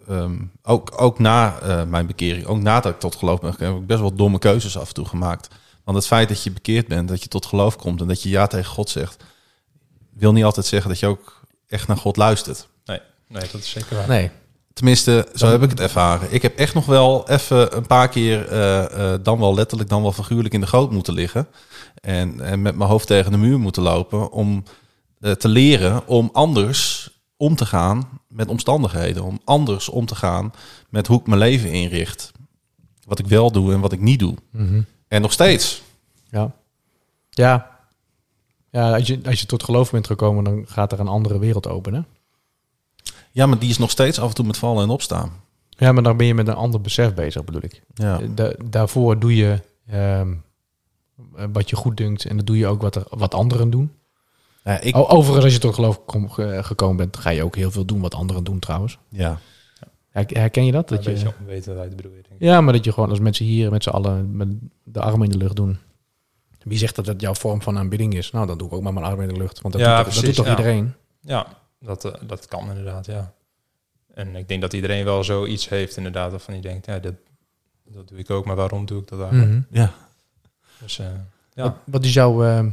ehm, ook, ook na eh, mijn bekering, ook nadat ik tot geloof ben gekomen, heb ik best wel domme keuzes af en toe gemaakt. Want het feit dat je bekeerd bent, dat je tot geloof komt en dat je ja tegen God zegt, wil niet altijd zeggen dat je ook echt naar God luistert. Nee, nee, dat is zeker waar. Nee. Tenminste, zo heb ik het ervaren. Ik heb echt nog wel even een paar keer, eh, eh, dan wel letterlijk, dan wel figuurlijk in de goot moeten liggen. En, en met mijn hoofd tegen de muur moeten lopen om eh, te leren om anders om te gaan met omstandigheden. Om anders om te gaan met hoe ik mijn leven inricht. Wat ik wel doe en wat ik niet doe. Mhm. En nog steeds. Ja. Ja. Ja, als je, als je tot geloof bent gekomen, dan gaat er een andere wereld open, hè? Ja, maar die is nog steeds af en toe met vallen en opstaan. Ja, maar dan ben je met een ander besef bezig, bedoel ik. Ja. Da- daarvoor doe je ehm, wat je goed dunkt en dan doe je ook wat, er, wat anderen doen. Ja, ik, Overigens, als je tot geloof kom- ge- gekomen bent, ga je ook heel veel doen wat anderen doen trouwens. ja. Her- Herken je dat? Dat dat je je, weten wij bedoel je, denk ik. ja, maar dat je gewoon als mensen hier met z'n allen met de armen in de lucht doen. Wie zegt dat dat jouw vorm van aanbidding is? Nou, dan doe ik ook maar mijn armen in de lucht. Want dat Ja, doet, toch- dat doet toch ja. iedereen? Ja, dat, eh, dat kan inderdaad, ja. En ik denk dat iedereen wel zoiets heeft inderdaad, waarvan hij denkt, ja, dat, dat doe ik ook, maar waarom doe ik dat eigenlijk? Mhm. ja. Dus eh, ja, Wat, wat, is jouw, eh,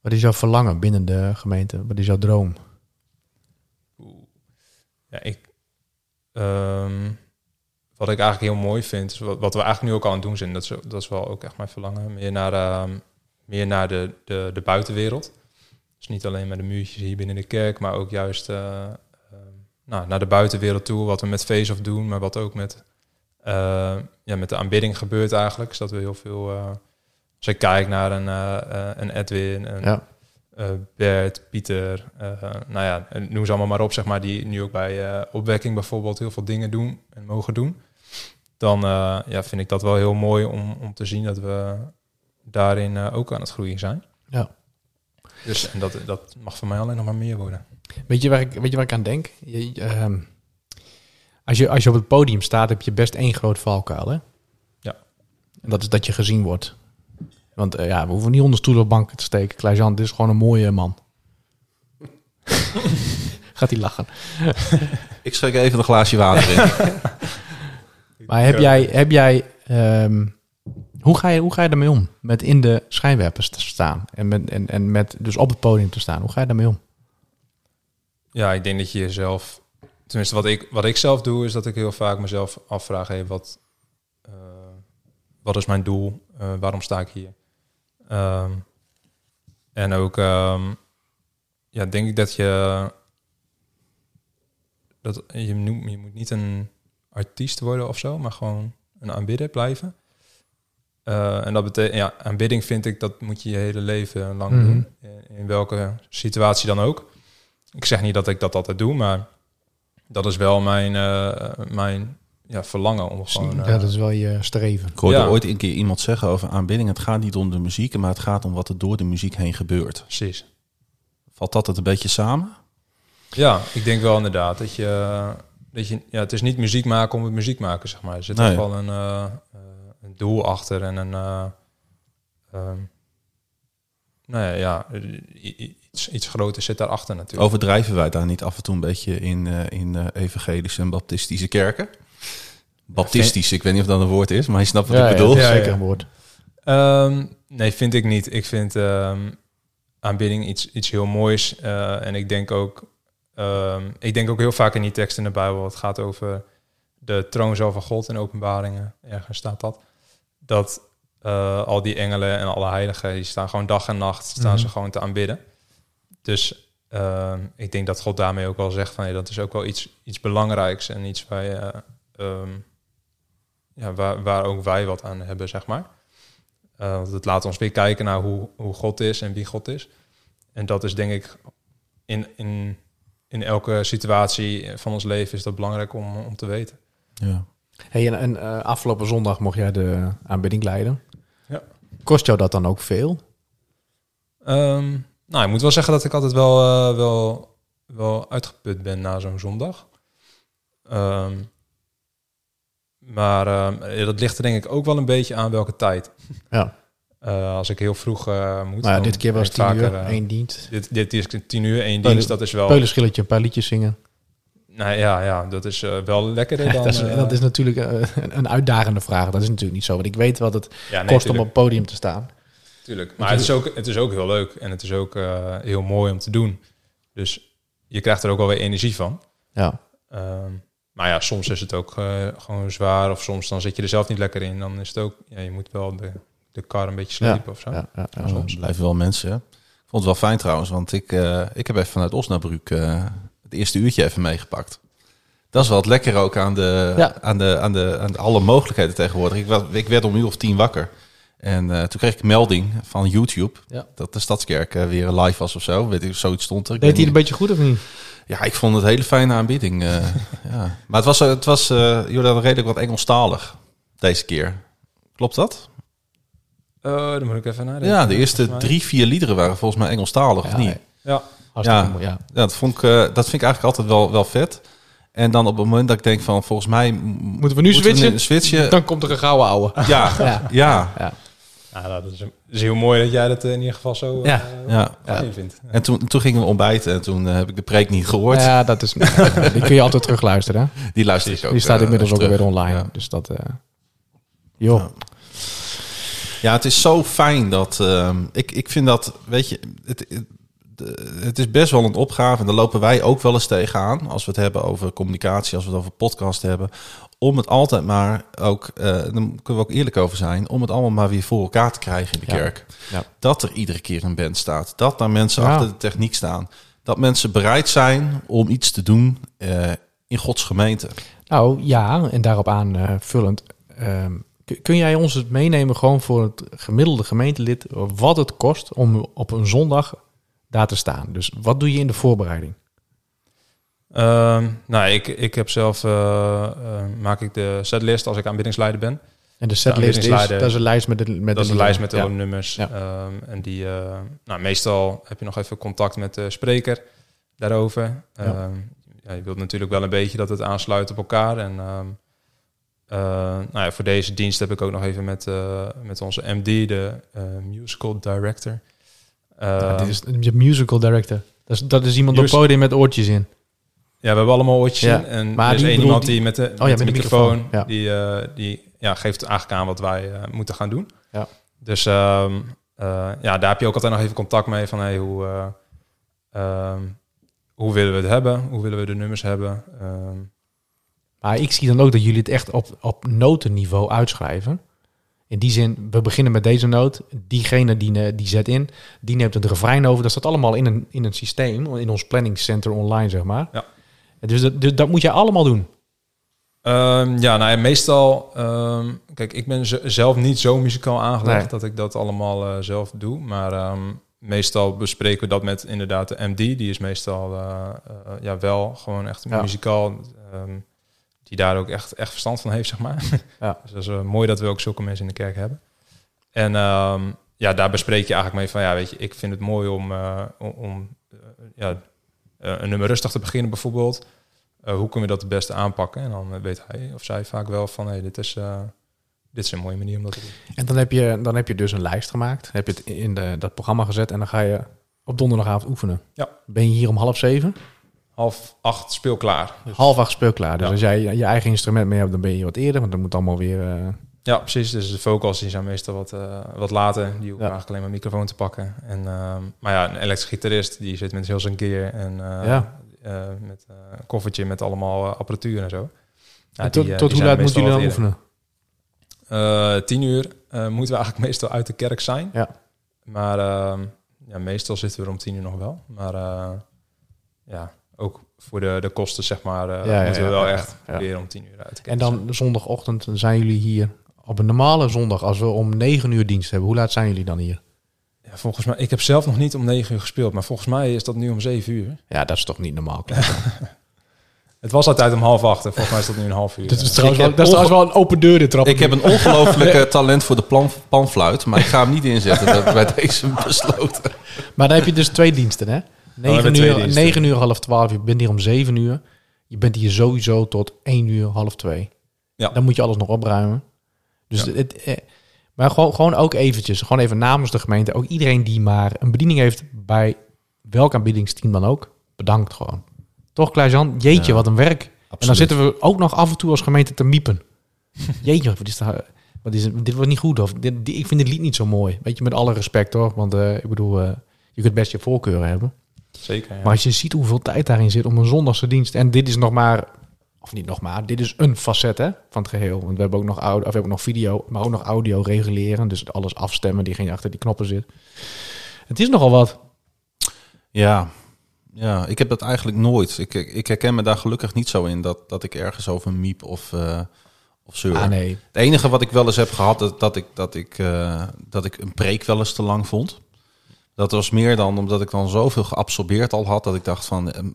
wat is jouw verlangen binnen de gemeente? Wat is jouw droom? ja, ik... ehm, wat ik eigenlijk heel mooi vind, is wat, wat we eigenlijk nu ook al aan het doen zijn, dat is, dat is wel ook echt mijn verlangen, meer naar, ehm, meer naar de, de, de buitenwereld. Dus niet alleen met de muurtjes hier binnen de kerk, maar ook juist eh, ehm, nou, naar de buitenwereld toe, wat we met Face of doen, maar wat ook met, eh, ja, met de aanbidding gebeurt eigenlijk. Is dat we heel veel, eh, als ik kijk naar een, een Edwin, een, Ja. Bert, Pieter, nou ja, noem ze allemaal maar op, zeg maar, die nu ook bij opwekking bijvoorbeeld heel veel dingen doen en mogen doen. Dan eh, ja, vind ik dat wel heel mooi om, om te zien dat we daarin eh, ook aan het groeien zijn. Ja. Dus en dat, dat mag voor mij alleen nog maar meer worden. Weet je waar ik, weet je waar ik aan denk? Je, ehm, als, je, als je op het podium staat, heb je best één groot valkuil, hè? Ja. En dat is dat je gezien wordt. Want eh, ja, we hoeven niet onder stoelen of banken te steken. Klaas-Jan, dit is gewoon een mooie man. [laughs] Gaat hij lachen. Ik schrik even een glaasje water in. [laughs] Maar heb jij, heb jij ehm, hoe, ga je, hoe ga je daarmee om? Met in de schijnwerpers te staan en met, en, en met dus op het podium te staan. Hoe ga je daarmee om? Ja, ik denk dat je jezelf... Tenminste, wat ik, wat ik zelf doe, is dat ik heel vaak mezelf afvraag... Hey, wat, eh, wat is mijn doel? Eh, waarom sta ik hier? Ehm, en ook, ehm, ja, denk ik dat je... Dat je, je moet niet een artiest worden of zo, maar gewoon een aanbidder blijven. Eh, en dat betekent, ja, aanbidding vind ik, dat moet je je hele leven lang Mhm. doen. In, in welke situatie dan ook. Ik zeg niet dat ik dat altijd doe, maar dat is wel mijn, eh, mijn ja, verlangen om gewoon... eh, ja, dat is wel je streven. Ik hoorde Ja. ooit een keer iemand zeggen over aanbidding. Het gaat niet om de muziek, maar het gaat om wat er door de muziek heen gebeurt. Precies. Valt dat het een beetje samen? Ja, ik denk wel inderdaad dat je... Dat je ja, het is niet muziek maken om het muziek maken, zeg maar. Er zit Nee. toch wel een, eh, eh, een doel achter en een... eh, ehm, nou ja, ja iets, iets groters zit daarachter natuurlijk. Overdrijven wij daar niet af en toe een beetje in, eh, in eh, evangelische en baptistische kerken? Baptistisch, ik weet niet of dat een woord is, maar je snapt wat ja, ik bedoel. Ja, zeker een woord. Ehm, nee, vind ik niet. Ik vind ehm, aanbidding iets, iets heel moois. Eh, en ik denk ook, ehm, ik denk ook heel vaak in die tekst in de Bijbel. Het gaat over de troonzaal van God in openbaringen. Ergens staat dat. Dat eh, al die engelen en alle heiligen, die staan gewoon dag en nacht, staan Mhm. ze gewoon te aanbidden. Dus ehm, ik denk dat God daarmee ook wel zegt van, hey, dat is ook wel iets, iets belangrijks en iets waar, je, ehm, ja, waar, waar ook wij wat aan hebben, zeg maar. Eh, want het laat ons weer kijken naar hoe, hoe God is en wie God is. En dat is denk ik in, in, in elke situatie van ons leven is dat belangrijk om, om te weten. Ja. Hey, en, en eh, afgelopen zondag mocht jij de aanbidding leiden. Ja. Kost jou dat dan ook veel? Ehm, nou, ik moet wel zeggen dat ik altijd wel, eh, wel wel uitgeput ben na zo'n zondag. Ehm, maar ehm, dat ligt er denk ik ook wel een beetje aan welke tijd. Ja. Eh, als ik heel vroeg eh, moet. Maar ja, dit keer was tien uur, eh, één dienst. dit, dit is tien uur, één Peulen- dienst. Dat is wel... Peulenschilletje, een paar liedjes zingen. Nou ja, ja, dat is wel lekkerder [laughs] dan... dat, is, dat is natuurlijk een, uitdagende vraag. Dat is natuurlijk niet zo. Want ik weet wat het ja, nee, kost om op het podium te staan. Tuurlijk. Maar het is, ook, het is ook heel leuk en het is ook heel mooi om te doen. Dus je krijgt er ook wel weer energie van. Ja. Ehm, maar ja, soms is het ook gewoon zwaar of soms dan zit je er zelf niet lekker in. Dan is het ook, ja, je moet wel de, de kar een beetje slepen of zo. Ja, ja, ja. Ja, er blijven wel mensen. hè. Ik vond het wel fijn trouwens, want ik, eh, ik heb even vanuit Osnabrück eh, het eerste uurtje even meegepakt. Dat is wel het lekker ook aan de, Ja. aan de, aan de, aan de alle mogelijkheden tegenwoordig. Ik, was, ik werd om een uur of tien wakker. En eh, toen kreeg ik een melding van YouTube Ja. dat de Stadskerk eh, weer live was of zo. Weet ik, zoiets stond er. Ik Deed weet hij het een beetje goed of niet? Ja, ik vond het een hele fijne aanbieding. eh, [laughs] ja. Maar het was, het was eh Jordan, redelijk wat Engelstalig deze keer. Klopt dat? Eh, dan moet ik even nadenken. Ja, de eerste drie, vier liederen waren volgens mij Engelstalig, of Ja, niet? nee. Ja, Hartstikke Ja. mooi, ja. Ja, dat, vond ik, eh, dat vind ik eigenlijk altijd wel, wel vet. En dan op het moment dat ik denk van, volgens mij... Moeten we nu switchen? switchen? Dan komt er een gouden ouwe. [laughs] Ja, Ja. ja. Ja. ja nou, dat is, dat is heel mooi dat jij dat in ieder geval zo Ja. eh, ja. fijn vindt. En toen, toen gingen we ontbijten en toen eh, heb ik de preek niet gehoord. Ja, dat is. [laughs] die kun je altijd terugluisteren. hè? Die luister ik ook. Die staat eh, inmiddels ook terug. weer online. Ja. Dus dat. eh joh. Ja. Het is zo fijn dat... ehm, ik, ik vind dat, weet je... Het, het, is best wel een opgave. En daar lopen wij ook wel eens tegenaan. Als we het hebben over communicatie, als we het over podcast hebben. Om het altijd maar ook... eh daar kunnen we ook eerlijk over zijn. Om het allemaal maar weer voor elkaar te krijgen in de Ja. kerk. Ja. Dat er iedere keer een band staat. Dat daar mensen Ja. achter de techniek staan. Dat mensen bereid zijn om iets te doen eh, in Gods gemeente. Nou ja, en daarop aanvullend. ehm, kun- jij ons het meenemen gewoon voor het gemiddelde gemeentelid. wat het kost om op een zondag daar te staan? Dus wat doe je in de voorbereiding? Ehm, nou, ik, ik heb zelf, eh, eh, maak ik de setlist als ik aanbiddingsleider ben. En de setlist is, dat is een lijst met de met dat is de een lijst met de ja. nummers. Ja. Ehm, en die, eh, nou, meestal heb je nog even contact met de spreker daarover. Ja. Ehm, ja, je wilt natuurlijk wel een beetje dat het aansluit op elkaar. En eh, nou ja, voor deze dienst heb ik ook nog even met, eh, met onze MD, de eh, musical director. Ja, Ehm, dit is je musical director. Dat is, dat is iemand op podium met oortjes in. Ja, we hebben allemaal oortjes Ja, in. En maar er is één iemand die- die met de, ja, met de met de microfoon, microfoon, die, die ja, geeft eigenlijk aan wat wij moeten gaan doen. Ja. Dus ehm, eh, ja, daar heb je ook altijd nog even contact mee van hey, hoe, eh, ehm, hoe willen we het hebben? Hoe willen we de nummers hebben? Ehm, Maar ik zie dan ook dat jullie het echt op, op notenniveau uitschrijven. In die zin, we beginnen met deze noot. Diegene die, ne- die zet in, die neemt het refrein over. Dat staat allemaal in een, in een systeem, in ons planning center online, zeg maar. Ja. Dus dat, dus dat moet je allemaal doen. Ehm, ja, nou ja, meestal... ehm, kijk, ik ben zelf niet zo muzikaal aangelegd Nee. dat ik dat allemaal eh, zelf doe. Maar ehm, meestal bespreken we dat met inderdaad de MD. Die is meestal eh, eh, ja, wel gewoon echt Ja. muzikaal... die daar ook echt, echt verstand van heeft, zeg maar. [laughs] Ja. Dus dat is eh, mooi dat we ook zulke mensen in de kerk hebben. En ehm, ja, daar bespreek je eigenlijk mee van... Ja, weet je, ik vind het mooi om, eh, om, eh, ja, een nummer rustig te beginnen bijvoorbeeld... Hoe kunnen we dat het beste aanpakken? En dan weet hij of zij vaak wel van, hey, dit, is, dit is een mooie manier om dat te doen. En dan heb je, dan heb je dus een lijst gemaakt. Heb je het in de, dat programma gezet en dan ga je op donderdagavond oefenen. Ja. Ben je hier om half zeven? Half acht speel klaar. Dus- Half acht speelklaar. Dus Ja. als jij je eigen instrument mee hebt, dan ben je wat eerder. Want dan moet allemaal weer... eh, Ja, precies. Dus de vocals die zijn meestal wat, eh, wat later. Die hoeven Ja. eigenlijk alleen maar microfoon te pakken. En, ehm, maar ja, een elektrische gitarist die zit met heel zijn gear en eh, Ja. met een koffertje met allemaal apparatuur en zo. Ja, en tot die, tot die hoe laat moeten jullie dan oefenen? tien uur moeten we eigenlijk [laughs] meestal uit de kerk zijn. Ja. Maar ehm, ja, meestal zitten we er om tien uur nog wel. Maar ja, ook voor de, de kosten, zeg maar, eh, Ja, ja, moeten we wel ja, echt ja. weer om tien uur uit En dan zondagochtend dan zijn jullie hier op een normale zondag. Als we om negen uur dienst hebben, hoe laat zijn jullie dan hier? Ja, volgens mij, ik heb zelf nog niet om negen uur gespeeld, maar volgens mij is dat nu om zeven uur. Ja, dat is toch niet normaal. [laughs] Het was altijd om half acht en volgens mij is dat nu een half uur. dat is trouwens, wel, dat is trouwens wel een open deur dit trap. Ik heb een ongelofelijke [laughs] [laughs] talent voor de plan, panfluit, maar ik ga hem niet inzetten. Dat heb ik bij deze besloten. Maar dan heb je dus twee diensten, hè? 9 hebben twee uur, diensten. 9 uur, half 12. Je bent hier om 7 uur. Je bent hier sowieso tot 1 uur, half 2. Ja. Dan moet je alles nog opruimen. Dus Ja. het, eh, maar gewoon, gewoon ook eventjes, gewoon even namens de gemeente. Ook iedereen die maar een bediening heeft bij welk aanbiedingsteam dan ook. Bedankt gewoon. Toch, Klaas-Jan? Jeetje, Ja. wat een werk. En dan Absoluut. zitten we ook nog af en toe als gemeente te miepen. [laughs] Jeetje, wat is, daar, wat is dit wordt niet goed. Of dit, dit- ik vind dit lied niet zo mooi. Weet je, met alle respect hoor. Want eh, ik bedoel, eh, je kunt best je voorkeuren hebben. Zeker, ja. Maar als je ziet hoeveel tijd daarin zit om een zondagse dienst. En dit is nog maar, of niet nog maar, dit is een facet hè, van het geheel. Want we hebben ook nog, audio, of we hebben ook nog video, maar ook nog audio reguleren. Dus alles afstemmen, die geen achter die knoppen zit. Het is nogal wat. Ja. ja, ik heb dat eigenlijk nooit. Ik, ik ik herken me daar gelukkig niet zo in dat, dat ik ergens over miep of, eh of zeur. Ah nee, Het enige wat ik wel eens heb gehad, dat, dat, ik, dat, ik, eh, dat ik een preek wel eens te lang vond. Dat was meer dan omdat ik dan zoveel geabsorbeerd al had, dat ik dacht van, ehm,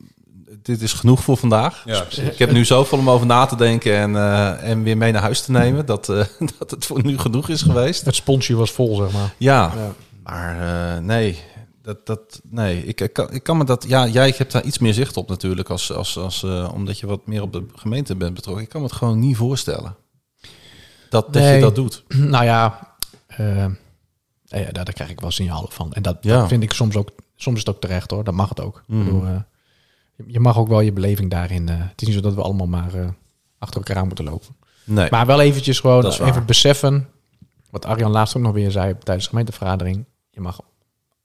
dit is genoeg voor vandaag. ja, precies. Ik heb nu zoveel om over na te denken en, eh, en weer mee naar huis te nemen, dat, eh, [laughs] dat het voor nu genoeg is geweest. het sponsje was vol zeg maar. Ja, Ja. maar eh, nee, dat, dat, nee ik, ik, kan, ik kan me dat... Ja, jij hebt daar iets meer zicht op natuurlijk, als, als, als, eh, omdat je wat meer op de gemeente bent betrokken. Ik kan me het gewoon niet voorstellen. Dat, dat Nee. je dat doet. [clears throat] nou ja, ja, daar, daar krijg ik wel signalen van. En dat, Ja. dat vind ik soms ook, soms is het ook terecht hoor. Dat mag het ook. Ik bedoel, eh, je- mag ook wel je beleving daarin. eh het is niet zo dat we allemaal maar eh, achter elkaar aan moeten lopen. Nee. Maar wel eventjes gewoon Dat even beseffen. Wat Arjan laatst ook nog weer zei tijdens de gemeentevergadering. Je mag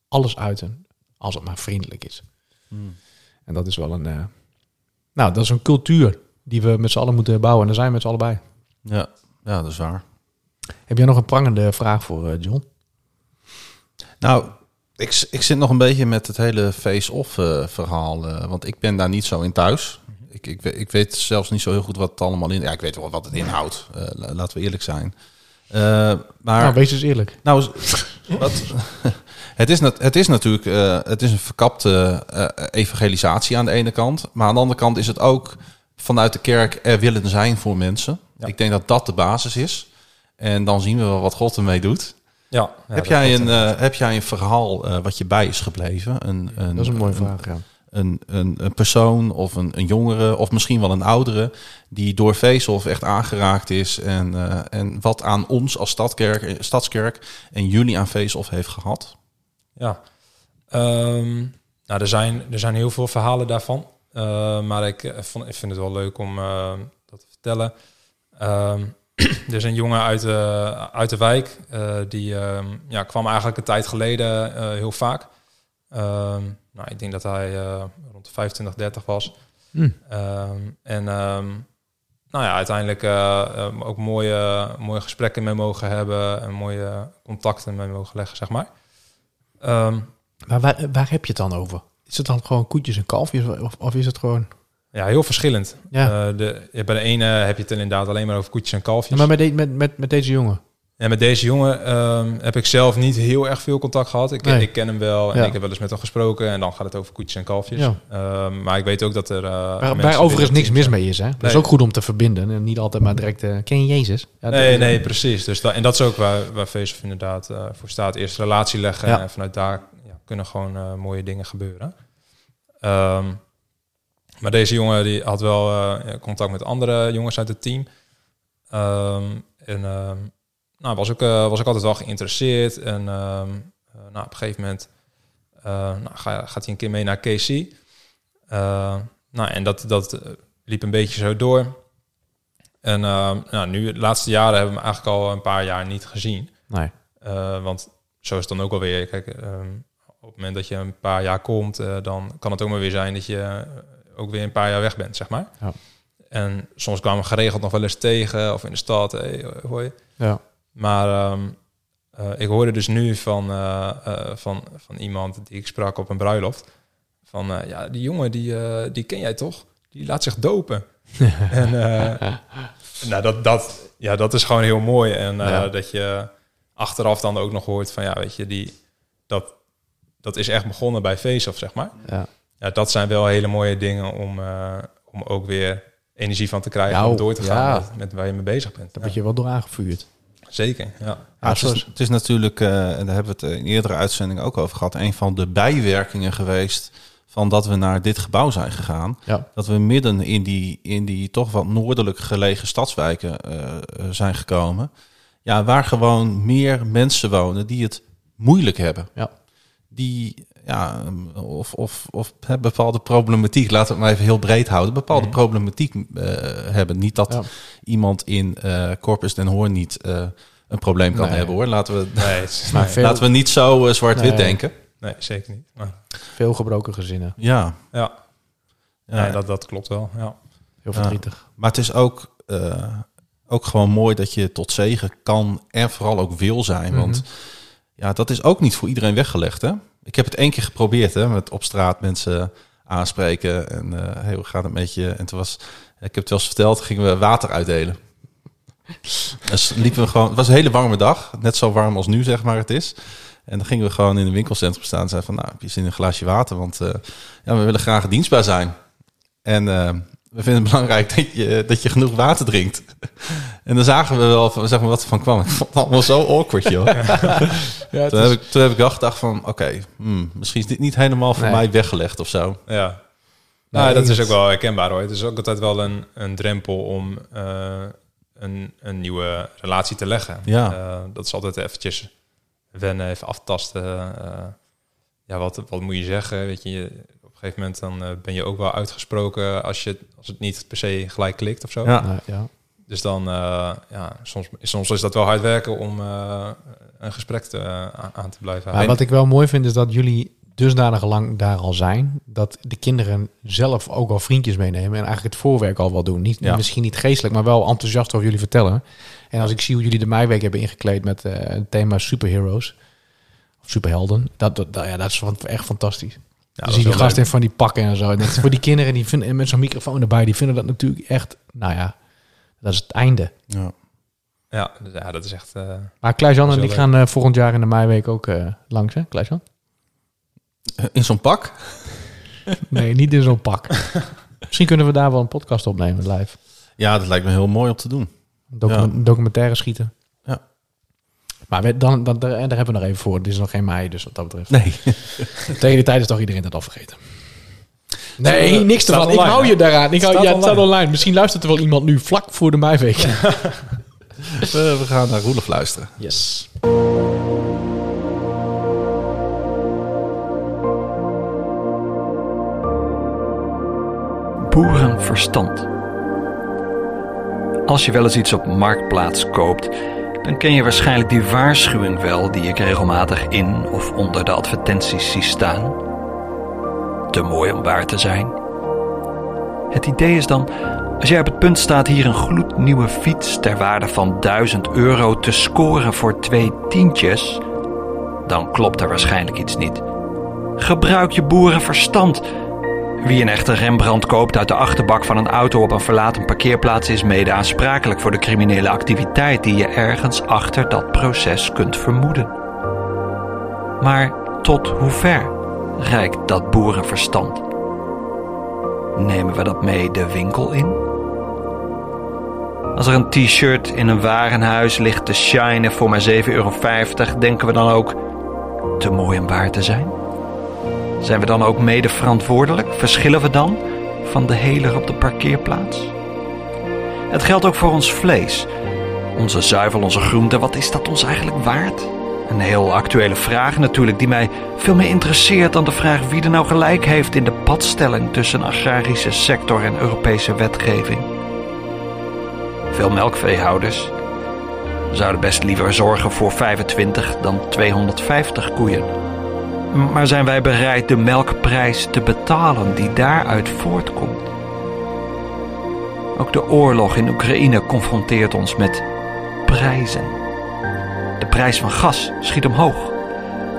alles uiten als het maar vriendelijk is. Hmm. En dat is wel een... nou, dat is een cultuur die we met z'n allen moeten bouwen. En daar zijn we met z'n allen bij. Ja, ja, dat is waar. Heb jij nog een prangende vraag voor John? Nou, ik, ik zit nog een beetje met het hele face-off eh, verhaal. eh, want ik ben daar niet zo in thuis. Ik, ik, ik weet zelfs niet zo heel goed wat het allemaal in... Ja, ik weet wel wat het inhoudt. eh, la- laten we eerlijk zijn. Maar... Nou, wees eens eerlijk. Nou, [laughs] wat, [laughs] het, is nat- het is natuurlijk het is een verkapte evangelisatie aan de ene kant. Maar aan de andere kant is het ook vanuit de kerk er willen zijn voor mensen. Ja. Ik denk dat dat de basis is. En dan zien we wel wat God ermee doet. Ja, ja, heb, jij een, eh, heb jij een verhaal eh, wat je bij is gebleven? Een, een, Dat is een mooie een, vraag, ja. Een, een, een persoon of een, een jongere of misschien wel een oudere... die door Vezelf echt aangeraakt is... en, eh, en wat aan ons als stadkerk, stadskerk en jullie aan Vezelf heeft gehad? Ja. Ehm, nou, er zijn, er zijn heel veel verhalen daarvan. Eh, maar ik, vond, ik vind het wel leuk om eh, dat te vertellen. Ehm, [clears throat] er is een jongen uit de, uit de wijk. eh, die ehm, ja, kwam eigenlijk een tijd geleden eh, heel vaak. Ehm, nou, ik denk dat hij eh, rond de 25, 30 was. Hm. Ehm, en nou ja, uiteindelijk eh, eh, ook mooie, mooie gesprekken mee mogen hebben. En mooie contacten mee mogen leggen, zeg maar. Maar waar, waar heb je het dan over? Is het dan gewoon koetjes en kalfjes? Of, of is het gewoon... Ja, heel verschillend. Ja. Eh, de, ja, bij de ene heb je het inderdaad alleen maar over koetjes en kalfjes. maar met, de- met, met, met deze jongen? En met deze jongen ehm, heb ik zelf niet heel erg veel contact gehad. Ik, Nee. ik ken hem wel en Ja. ik heb wel eens met hem gesproken. En dan gaat het over koetjes en kalfjes. Ja. Ehm, maar ik weet ook dat er... Waar, waar overigens niks mis mee is, hè? Dat is ook goed om te verbinden. En niet altijd maar direct... eh, ken je Jezus? Ja, Nee, nee, precies. Dus dat, en dat is ook waar, waar Facebook inderdaad eh, voor staat. Eerst relatie leggen en vanuit daar ja, kunnen gewoon mooie dingen gebeuren. Ehm, maar deze jongen die had wel eh, contact met andere jongens uit het team. Ehm, en ehm, nou, was, ook, eh, was ook altijd wel geïnteresseerd. En eh, nou, op een gegeven moment nou, ga, gaat hij een keer mee naar KC. Nou, en dat, dat liep een beetje zo door. En nou, nu, de laatste jaren hebben we hem eigenlijk al een paar jaar niet gezien. Nee. Want zo is het dan ook alweer. Kijk, op het moment dat je een paar jaar komt, dan kan het ook maar weer zijn dat je ook weer een paar jaar weg bent, zeg maar. Ja. En soms kwamen we geregeld nog wel eens tegen, of in de stad, hey, hoor je. Ja. Maar ehm, eh, ik hoorde dus nu van, eh, eh, van, van iemand die ik sprak op een bruiloft. Van, ja, die jongen, die, die ken jij toch? Die laat zich dopen. [laughs] en nou, dat, dat, ja, dat is gewoon heel mooi. En Ja. dat je achteraf dan ook nog hoort van, ja, weet je, die, dat, dat is echt begonnen bij Face-Off, zeg maar. Ja. Ja, dat zijn wel hele mooie dingen om, eh, om ook weer energie van te krijgen om door te gaan ja. met, met waar je mee bezig bent. Daar Ja, word je wel door aangevuurd. zeker, ja. Het, is, is- het is natuurlijk, eh, en daar hebben we het in eerdere uitzendingen ook over gehad, een van de bijwerkingen geweest van dat we naar dit gebouw zijn gegaan. Ja. Dat we midden in die, in die toch wat noordelijk gelegen stadswijken eh, zijn gekomen. Ja, waar gewoon meer mensen wonen die het moeilijk hebben. Ja. Die, ja, of, of, of hè, bepaalde problematiek, laten we het maar even heel breed houden, bepaalde problematiek eh, hebben. Niet dat Ja. iemand in eh, Corpus den Hoorn niet eh, een probleem kan Nee. hebben hoor. Laten we, Nee, het is- Maar nee, [laughs] veel- laten we niet zo zwart-wit Nee. denken. nee, zeker niet. Maar, Veel gebroken gezinnen. Ja, ja, ja. Nee, dat, dat klopt wel. Ja. Heel Ja. verdrietig. Maar het is ook, eh, ook gewoon mooi dat je tot zegen kan en vooral ook wil zijn. Mhm. Want ja, dat is ook niet voor iedereen weggelegd. Hè? Ik heb het één keer geprobeerd, hè, met op straat mensen aanspreken. En eh, hey, hoe gaat het met je? En toen was, ik heb het wel eens verteld, gingen we water uitdelen. Dus liepen we gewoon, het was een hele warme dag. Net zo warm als nu, zeg maar, het is. En dan gingen we gewoon in een winkelcentrum staan en zeiden van, nou, heb je zin in een glaasje water? Want eh, ja, we willen graag dienstbaar zijn. En eh, we vinden het belangrijk dat je, dat je genoeg water drinkt. En dan zagen we wel van, zeg maar, wat er van kwam. [laughs] Ik vond het allemaal zo awkward, joh. Ja, [laughs] Toen heb, ik, toen heb ik wel gedacht van, oké, hmm, misschien is dit niet helemaal voor Nee. mij weggelegd of zo. Ja. Nee, Nou, dat is ook wel herkenbaar hoor. Het is ook altijd wel een, een drempel om eh, een, een nieuwe relatie te leggen. Ja. Eh, dat is altijd eventjes wennen, even aftasten. eh, ja, wat, wat moet je zeggen? Weet je, op een gegeven moment dan ben je ook wel uitgesproken als, je, als het niet per se gelijk klikt of zo. Ja. Ja. Dus dan, eh, ja, soms, soms is dat wel hard werken om eh, een gesprek te, aan- te blijven Maar wat ik wel mooi vind is dat jullie dusdanig lang daar al zijn, dat de kinderen zelf ook al vriendjes meenemen en eigenlijk het voorwerk al wel doen. Niet, Ja. Misschien niet geestelijk, maar wel enthousiast over jullie vertellen. En als ik zie hoe jullie de meiweek hebben ingekleed met eh, het thema superheroes, of superhelden, dat, dat, ja, dat is van- echt fantastisch. Ja, dat zie je heel gasten van die pakken en zo. En dat voor die kinderen die vinden, en met zo'n microfoon erbij, die vinden dat natuurlijk echt, nou ja, dat is het einde. Ja. Ja, dus ja, dat is echt... eh, Maar Klaas-Jan en ik gaan eh, volgend jaar in de meiweek ook eh, langs, hè, Klaas-Jan? In zo'n pak? [laughs] Nee, niet in zo'n pak. Misschien kunnen we daar wel een podcast opnemen live. Ja, dat lijkt me heel mooi om te doen. Ja. Documentaire schieten. Ja. Maar we- dan, dan, daar, daar hebben we nog even voor. Het is nog geen mei, dus wat dat betreft. Nee. [laughs] Tegen die tijd is toch iedereen dat al vergeten. Nee, niks ervan. Ik online, hou hè? je daaraan. Ik hou, Staat ja, het staat online. online. Misschien luistert er wel iemand nu vlak voor de meiweek. [laughs] We, we gaan naar Roelof luisteren. Yes. boerenverstand. Als je wel eens iets op Marktplaats koopt, dan ken je waarschijnlijk die waarschuwing wel die ik regelmatig in of onder de advertenties zie staan. Te mooi om waar te zijn. Het idee is dan, als jij op het punt staat hier een gloednieuwe fiets ter waarde van 1000 euro te scoren voor twee tientjes, dan klopt er waarschijnlijk iets niet. Gebruik je boerenverstand. Wie een echte Rembrandt koopt uit de achterbak van een auto op een verlaten parkeerplaats is mede aansprakelijk voor de criminele activiteit die je ergens achter dat proces kunt vermoeden. Maar tot hoe ver reikt dat boerenverstand? Nemen we dat mee de winkel in? Als er een t-shirt in een warenhuis ligt te shinen voor maar 7,50 euro, denken we dan ook te mooi om waar te zijn? Zijn we dan ook mede verantwoordelijk? Verschillen we dan van de heler op de parkeerplaats? Het geldt ook voor ons vlees. Onze zuivel, onze groente, wat is dat ons eigenlijk waard? Een heel actuele vraag natuurlijk, die mij veel meer interesseert dan de vraag wie er nou gelijk heeft in de padstelling tussen agrarische sector en Europese wetgeving. Veel melkveehouders zouden best liever zorgen voor 25 dan 250 koeien. Maar zijn wij bereid de melkprijs te betalen die daaruit voortkomt? Ook de oorlog in Oekraïne confronteert ons met prijzen. De prijs van gas schiet omhoog.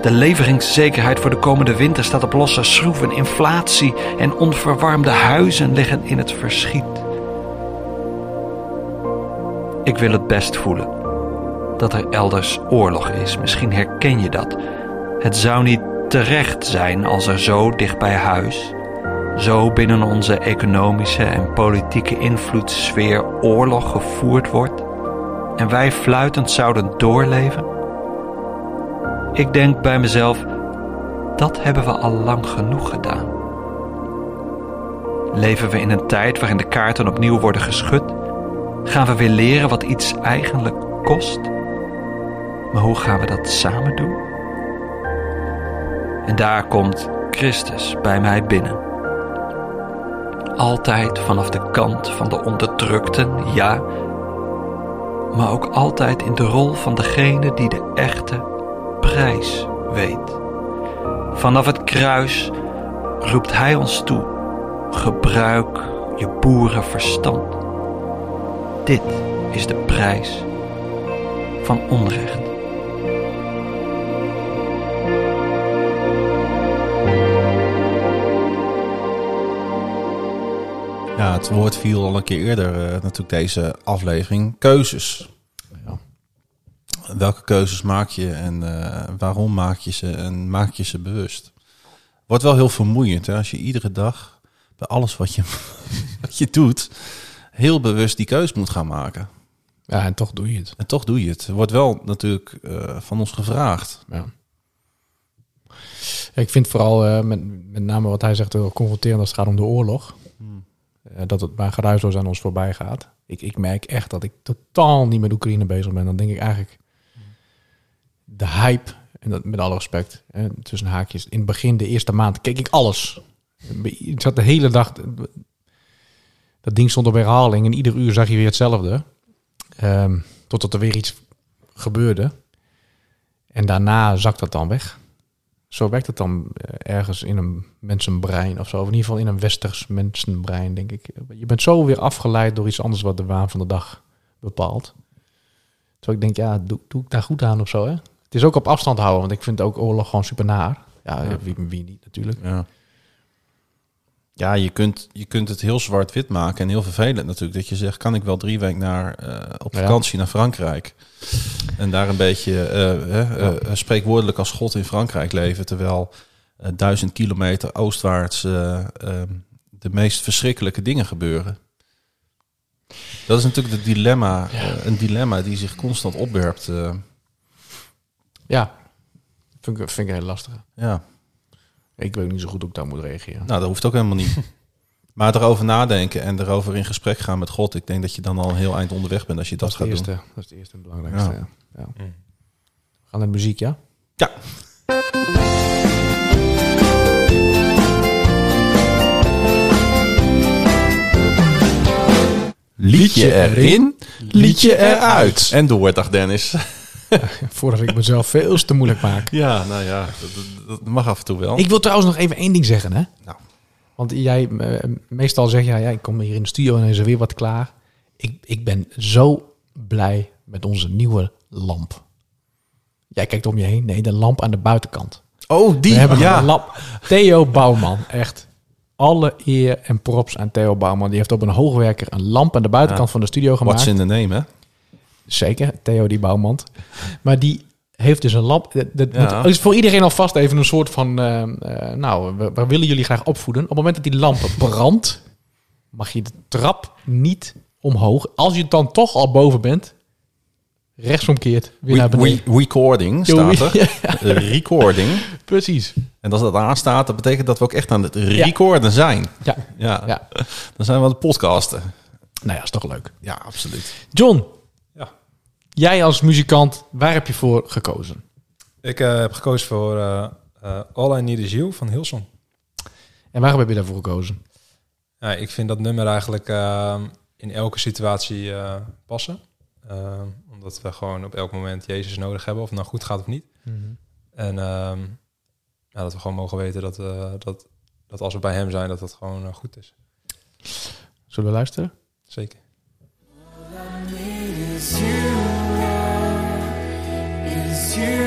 De leveringszekerheid voor de komende winter staat op losse schroeven. Inflatie en onverwarmde huizen liggen in het verschiet. Ik wil het best voelen dat er elders oorlog is. Misschien herken je dat. Het zou niet terecht zijn als er zo dicht bij huis, zo binnen onze economische en politieke invloedssfeer oorlog gevoerd wordt en wij fluitend zouden doorleven? Ik denk bij mezelf, dat hebben we al lang genoeg gedaan. Leven we in een tijd waarin de kaarten opnieuw worden geschud? Gaan we weer leren wat iets eigenlijk kost? Maar hoe gaan we dat samen doen? En daar komt Christus bij mij binnen. Altijd vanaf de kant van de onderdrukten, ja, maar ook altijd in de rol van degene die de echte prijs weet. Vanaf het kruis roept Hij ons toe: gebruik je boerenverstand. Dit is de prijs van onrecht. Het woord viel al een keer eerder, eh, natuurlijk deze aflevering. Keuzes. Ja. Welke keuzes maak je en eh, waarom maak je ze en maak je ze bewust? Wordt wel heel vermoeiend hè, als je iedere dag bij alles wat je, [laughs] wat je doet, heel bewust die keus moet gaan maken. Ja, en toch doe je het. En toch doe je het. Wordt wel natuurlijk eh, van ons gevraagd. Ja. Ik vind vooral met, met name wat hij zegt heel confronterend als het gaat om de oorlog. Eh, dat het maar geruisloos aan ons voorbij gaat. Ik, ik merk echt dat ik totaal niet met Oekraïne bezig ben. Dan denk ik eigenlijk de hype, en dat met alle respect, hè, tussen haakjes. In het begin, de eerste maand, keek ik alles. Ik zat de hele dag, dat ding stond op herhaling en ieder uur zag je weer hetzelfde. Ehm, totdat er weer iets gebeurde. En daarna zakt dat dan weg. Zo werkt het dan eh, ergens in een mensenbrein of zo. Of in ieder geval in een westers mensenbrein, denk ik. Je bent zo weer afgeleid door iets anders wat de waan van de dag bepaalt. Terwijl ik denk, ja, doe, doe ik daar goed aan of zo, hè? Het is ook op afstand houden, want ik vind ook oorlog gewoon super naar. Ja, Ja. Wie, wie niet natuurlijk. Ja, ja je, kunt, je kunt het heel zwart-wit maken en heel vervelend natuurlijk. Dat je zegt, kan ik wel drie weken naar, eh, op Ja. vakantie naar Frankrijk? En daar een beetje eh, eh, spreekwoordelijk als God in Frankrijk leven. Terwijl duizend kilometer oostwaarts eh, eh, de meest verschrikkelijke dingen gebeuren. Dat is natuurlijk het dilemma, een dilemma die zich constant opwerpt. Ja, vind ik, vind ik heel lastig. ja. Ik weet niet zo goed hoe ik daar moet reageren. Nou, dat hoeft ook helemaal niet. [laughs] Maar erover nadenken en erover in gesprek gaan met God. Ik denk dat je dan al een heel eind onderweg bent als je dat, dat, is gaat het doen. eerste, dat is het eerste en belangrijkste. Ja. Ja. Ja. We gaan naar de muziek, ja? Ja. Liedje erin, liedje eruit. En door, dag Dennis. [laughs] Voordat ik mezelf veel te moeilijk maak. Ja, nou ja, dat, mag af en toe wel. Ik wil trouwens nog even één ding zeggen, hè? Nou. Want jij, eh, meestal zeg jij, ja, ik kom hier in de studio en is er weer wat klaar. Ik, ik ben zo blij met onze nieuwe lamp. Jij kijkt om je heen. Nee, de lamp aan de buitenkant. oh, die, We hebben ja. een lamp. Theo Bouwman, echt. Alle eer en props aan Theo Bouwman. Die heeft op een hoogwerker een lamp aan de buitenkant Ja. van de studio gemaakt. What's in the name, hè? Zeker, Theo die Bouwman. Maar die heeft dus een lamp. Dat, dat Ja. moet, is voor iedereen alvast even een soort van... eh, eh, nou, we, we willen jullie graag opvoeden. Op het moment dat die lamp [laughs] brandt... mag je de trap niet omhoog. Als je dan toch al boven bent... rechtsomkeert, weer naar We, beneden. we- recording staat er. [laughs] Recording. Precies. En als dat aanstaat, dat betekent dat we ook echt aan het recorden zijn. Ja, Ja, ja. dan zijn we aan het podcasten. Nou ja, is toch leuk. Ja, absoluut. John. Jij als muzikant, waar heb je voor gekozen? Ik eh, heb gekozen voor eh, eh, All I Need Is You van Hillsong. En waarom heb je daarvoor gekozen? Ja, ik vind dat nummer eigenlijk eh, in elke situatie eh, passen. Eh, omdat we gewoon op elk moment Jezus nodig hebben, of het nou goed gaat of niet. En ehm, ja, dat we gewoon mogen weten dat, eh, dat, dat als we bij hem zijn, dat dat gewoon goed is. Zullen we luisteren? Zeker. All I need you.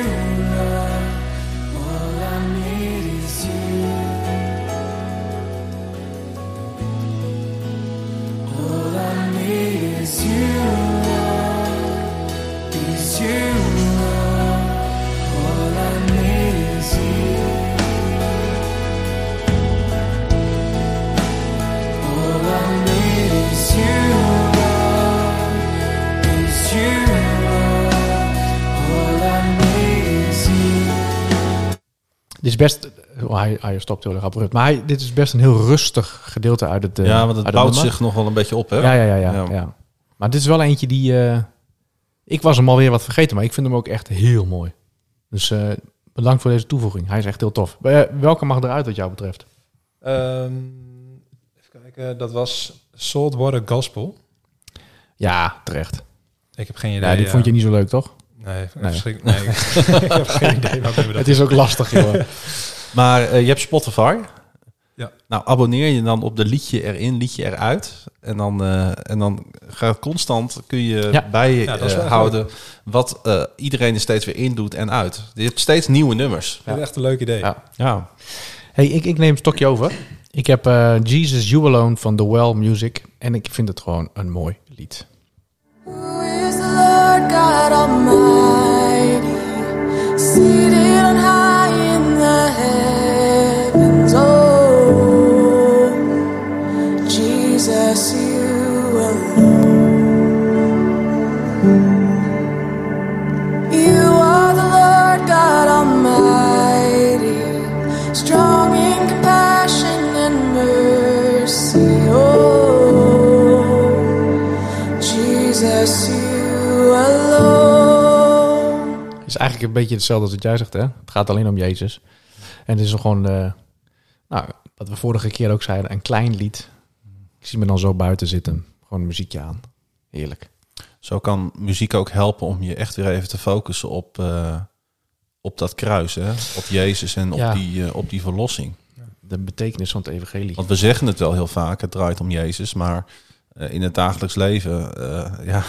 Dit is best... oh, hij, hij stopt heel erg abrupt. Maar hij, dit is best een heel rustig gedeelte uit het... eh, ja, want het bouwt nummer. zich nog wel een beetje op, hè? Ja, ja, ja, ja, Ja. ja. Maar dit is wel eentje die... eh, ik was hem alweer wat vergeten, maar ik vind hem ook echt heel mooi. Dus eh, bedankt voor deze toevoeging. Hij is echt heel tof. Eh, welke mag eruit wat jou betreft? Ehm, even kijken, dat was Saltwater Gospel. Ja, terecht. Ik heb geen idee. Ja, die eh, vond je niet zo leuk, toch? Nee, Nee. nee. ik, [laughs] ik heb geen idee wat we dat Het is ook lastig, joh. [laughs] Maar eh, je hebt Spotify. Ja. Nou, abonneer je dan op de liedje erin, liedje eruit. En dan, eh, en dan gaat constant kun je Ja. bij Ja, eh, wat eh, iedereen er steeds weer in doet en uit. Je hebt steeds nieuwe nummers. Dat is echt een leuk idee. Ja. Ja. Hey, ik, ik neem een stokje over. Ik heb eh, Jesus You Alone van The Well Music. En ik vind het gewoon een mooi lied. Who is the Lord God Almighty, seated eigenlijk een beetje hetzelfde als wat jij zegt, hè? Het gaat alleen om Jezus. En het is gewoon, eh, nou, wat we vorige keer ook zeiden, een klein lied. Ik zie me dan zo buiten zitten. Gewoon een muziekje aan. Heerlijk. Zo kan muziek ook helpen om je echt weer even te focussen op, eh, op dat kruis. Hè? Op Jezus en op, Ja. die, eh, op die verlossing. De betekenis van het evangelie. Want we zeggen het wel heel vaak, het draait om Jezus. Maar in het dagelijks leven ja,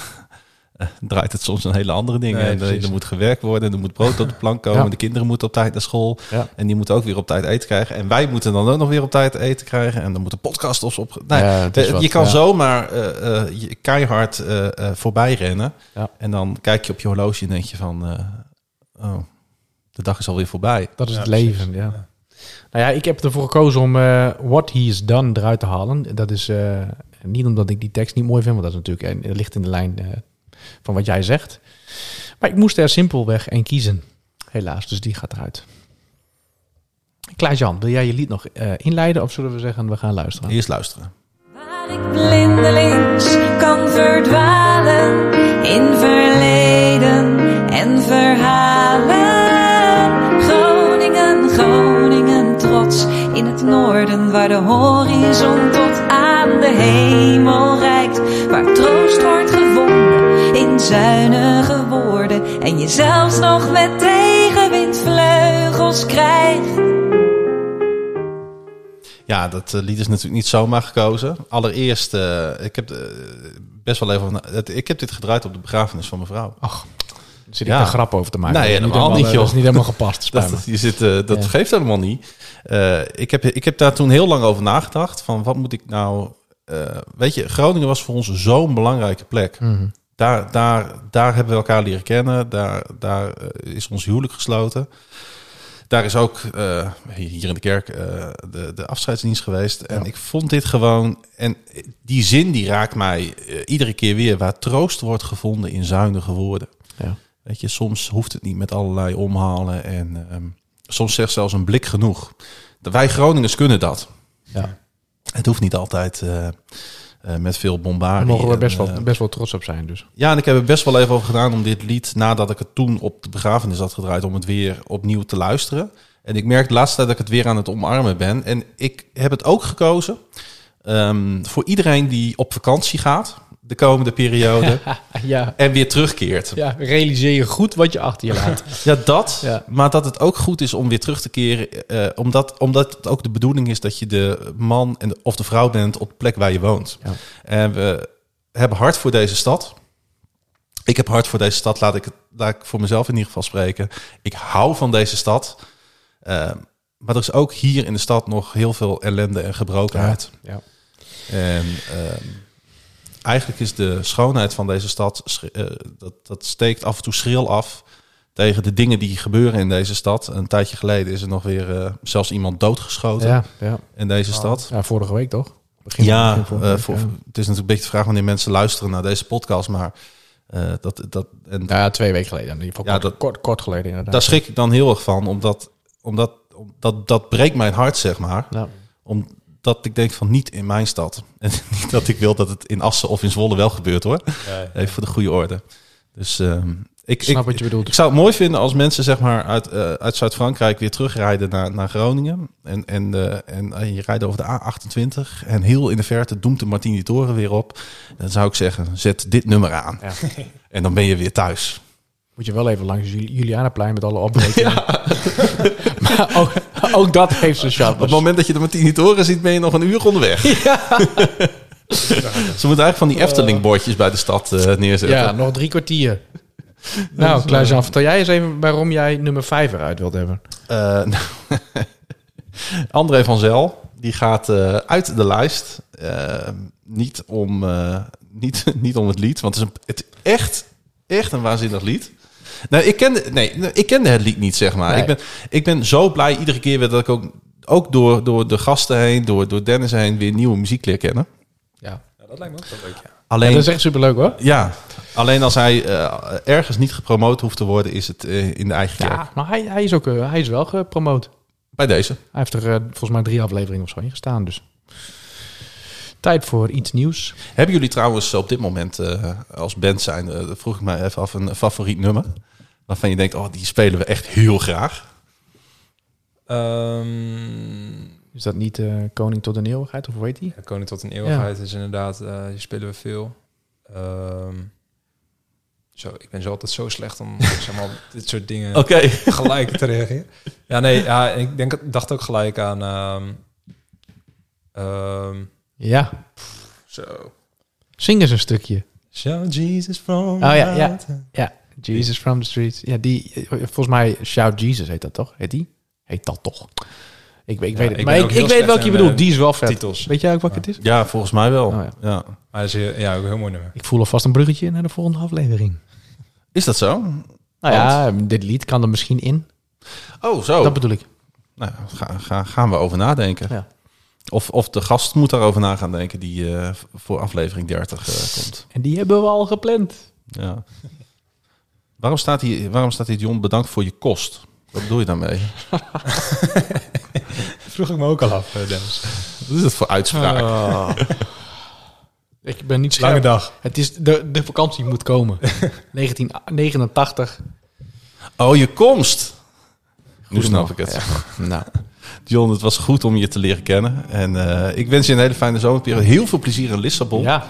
draait het soms een hele andere dingen. Nee, En er- er moet gewerkt worden, er moet brood op de plank komen. Ja. De kinderen moeten op tijd naar school. Ja. En die moeten ook weer op tijd eten krijgen. En wij moeten dan ook nog weer op tijd eten krijgen. En dan moeten podcasts op... Nee, Ja, is eh, wat, je kan ja. zomaar eh, eh, keihard eh, eh, voorbij rennen. Ja. En dan kijk je op je horloge en denk je van... eh, oh, de dag is alweer voorbij. Dat is Ja, het precies. leven, ja. Nou ja, ik heb ervoor gekozen om eh, What He Has Done eruit te halen. Dat is eh, niet omdat ik die tekst niet mooi vind, want dat is natuurlijk eh, ligt in de lijn eh, van wat jij zegt. Maar ik moest er simpelweg één kiezen. Helaas, dus die gaat eruit. Klaas-Jan, wil jij je lied nog eh, inleiden of zullen we zeggen we gaan luisteren? Eerst luisteren. Waar ik blindelings kan verdwalen in verleden en verhalen. Groningen, Groningen, trots in het noorden, waar de horizon tot aan de hemel reikt. Waar troost wordt zuinige woorden en je zelfs nog met tegenwind vleugels krijgt. Ja, dat eh, lied is natuurlijk niet zomaar gekozen. Allereerst, eh, ik heb eh, best wel even... het- Ik heb dit gedraaid op de begrafenis van mijn vrouw. Ach, zit ik Ja. een grap over te maken. Nee, Dat is helemaal niet, joh. Dat is niet helemaal gepast. [laughs] Dat, je zit, dat Ja. geeft helemaal niet. Eh, ik, heb, ik heb daar toen heel lang over nagedacht. Van wat moet ik nou... eh, weet je, Groningen was voor ons zo'n belangrijke plek. Mhm. Daar, daar, daar hebben we elkaar leren kennen. Daar, daar eh, is ons huwelijk gesloten. Daar is ook eh, hier in de kerk eh, de, de afscheidsdienst geweest. En Ja. ik vond dit gewoon... En die zin die raakt mij iedere keer weer... waar troost wordt gevonden in zuinige woorden. Ja. Weet je, soms hoeft het niet met allerlei omhalen. En ehm, soms zegt zelfs een blik genoeg. Wij Groningers kunnen dat. Ja. Het hoeft niet altijd eh, met veel Daar bombardie. mogen we en, best wel, eh, best wel trots op zijn dus. ja, en ik heb er best wel even over gedaan om dit lied, nadat ik het toen op de begrafenis had gedraaid, om het weer opnieuw te luisteren. En ik merk de laatste tijd dat ik het weer aan het omarmen ben. En ik heb het ook gekozen ehm, voor iedereen die op vakantie gaat de komende periode [laughs] Ja, en weer terugkeert. ja, realiseer je goed wat je achter je laat. [laughs] Ja, dat. Ja. Maar dat het ook goed is om weer terug te keren. eh, omdat, omdat het ook de bedoeling is dat je de man en de, of de vrouw bent op de plek waar je woont. Ja. En we hebben hart voor deze stad. Ik heb hart voor deze stad, laat ik, het, laat ik voor mezelf in ieder geval spreken. Ik hou van deze stad. Eh, maar er is ook hier in de stad nog heel veel ellende en gebrokenheid. Ja. En ehm, eigenlijk is de schoonheid van deze stad, eh, dat, dat steekt af en toe schril af tegen de dingen die gebeuren in deze stad. Een tijdje geleden is er nog weer eh, zelfs iemand doodgeschoten Ja, ja. in deze stad. ja, vorige week toch? Begin, Ja, begin vorige eh, week, voor, ja. het is natuurlijk een beetje de vraag wanneer mensen luisteren naar deze podcast, maar eh, dat, dat, en Ja, twee weken geleden. In ieder geval Ja, kort, dat- kort, kort geleden inderdaad. daar schrik ik dan heel erg van, omdat, omdat, dat, dat breekt mijn hart, zeg maar. Nou, Omdat ik denk van niet in mijn stad. [laughs] En niet dat ik wil dat het in Assen of in Zwolle wel gebeurt hoor. Even voor de goede orde. Dus ehm, ik, ik snap ik, wat je bedoelt. ik zou het mooi vinden als mensen zeg maar, uit, eh, uit Zuid-Frankrijk weer terugrijden naar, naar Groningen. En, en, eh, en eh, je rijdt over de A28. En heel in de verte doemt de Martini Toren weer op. Dan zou ik zeggen, zet dit nummer aan. Ja. En dan ben je weer thuis. Moet je wel even langs Juli- Julianaplein met alle opbrekingen. [laughs] [laughs] maar ook, ook dat heeft zijn Op het charme. moment dat je de Martini Toren ziet, ben je nog een uur onderweg. [laughs] Ze moeten eigenlijk van die Efteling-bordjes bij de stad eh, neerzetten. Ja, nog drie kwartier. Nou, Klaas-Jan, vertel jij eens even waarom jij nummer 5 eruit wilt hebben. Eh, nou, André van Zel, die gaat eh, uit de lijst. Eh, niet, om, eh, niet, niet om het lied, want het is, een, het is echt, echt een waanzinnig lied. Nou, ik kende, nee, ik kende het lied niet, zeg maar. Nee. Ik, ben, ik ben zo blij iedere keer weer dat ik ook, ook door, door de gasten heen, door, door Dennis heen, weer nieuwe muziek leer kennen. Ja, Ja, dat lijkt me ook wel leuk, ja. Alleen, dat is echt superleuk hoor. ja, alleen als hij eh, ergens niet gepromoot hoeft te worden, is het eh, in de eigen kerk. Ja, maar hij, hij, is ook, eh, hij is wel gepromoot. Bij deze. Hij heeft er volgens mij drie afleveringen of zo in gestaan. Dus tijd voor iets nieuws. Hebben jullie trouwens op dit moment eh, als band zijn, eh, vroeg ik mij even af, een favoriet nummer? Waarvan je denkt, oh, die spelen we echt heel graag. Ehm, Is dat niet eh, Koning tot de Eeuwigheid of hoe heet die? ja, Koning tot een eeuwigheid is inderdaad, eh die spelen we veel. Ehm, zo, ik ben zo altijd zo slecht om [laughs] zeg maar, dit soort dingen Oké. [laughs] gelijk te reageren. Ja, nee, ja, ik denk, dacht ook gelijk aan... ehm, ehm, Ja, zo. zing eens een stukje. Shout Jesus from Oh ja, ja. Ja, Jesus from the streets. Ja, die, eh, volgens mij Shout Jesus heet dat toch? Heet die? Heet dat toch? Ik, weet- ik Ja, weet het. ik maar ik, weet welke je bedoelt. eh, Die is wel vet. titels. Weet jij ook wat het is? Ja, volgens mij wel. Oh, ja. ja. Maar dat is heel- ja, ook een heel mooi nummer. Ik voel alvast een bruggetje naar de volgende aflevering. Is dat zo? Nou ja, dit lied kan er misschien in. Oh, zo. Dat bedoel ik. Nou, ga, ga, gaan we over nadenken. Ja. Of, of de gast moet daarover na gaan denken die eh, voor aflevering 30 eh, komt. En die hebben we al gepland. Ja. Waarom, staat hier, waarom staat hier, John, bedankt voor je kost? Wat bedoel je daarmee? [laughs] vroeg ik me ook al af, eh, Dennis. Wat is dat voor uitspraak? Oh. [laughs] ik ben niet scherp. Lange dag. Het is, de, de vakantie moet komen. [laughs] 1989. Oh, je komst. Nu snap ik het. Ja. Nou, John, het was goed om je te leren kennen. En eh, ik wens je een hele fijne zomerperiode. Heel veel plezier in Lissabon. ja.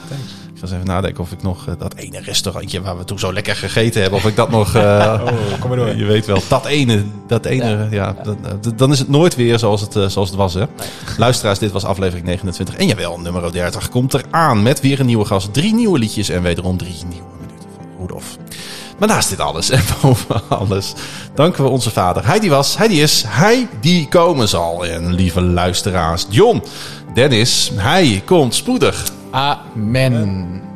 Ik ga eens even nadenken of ik nog eh, dat ene restaurantje waar we toen zo lekker gegeten hebben, of ik dat nog. eh, [laughs] Oh, kom maar door. Je weet wel, dat ene, dat ene, ja, dan, eh, dan is het nooit weer zoals het, zoals het was. Hè? Luisteraars, dit was aflevering 29. En jawel, nummer 30 komt eraan met weer een nieuwe gast. Drie nieuwe liedjes en wederom drie nieuwe minuten van Rudolf. Maar naast dit alles en [laughs] boven alles danken we onze vader. Hij die was, hij die is, hij die komen zal. En lieve luisteraars, John, Dennis, hij komt spoedig. Amén.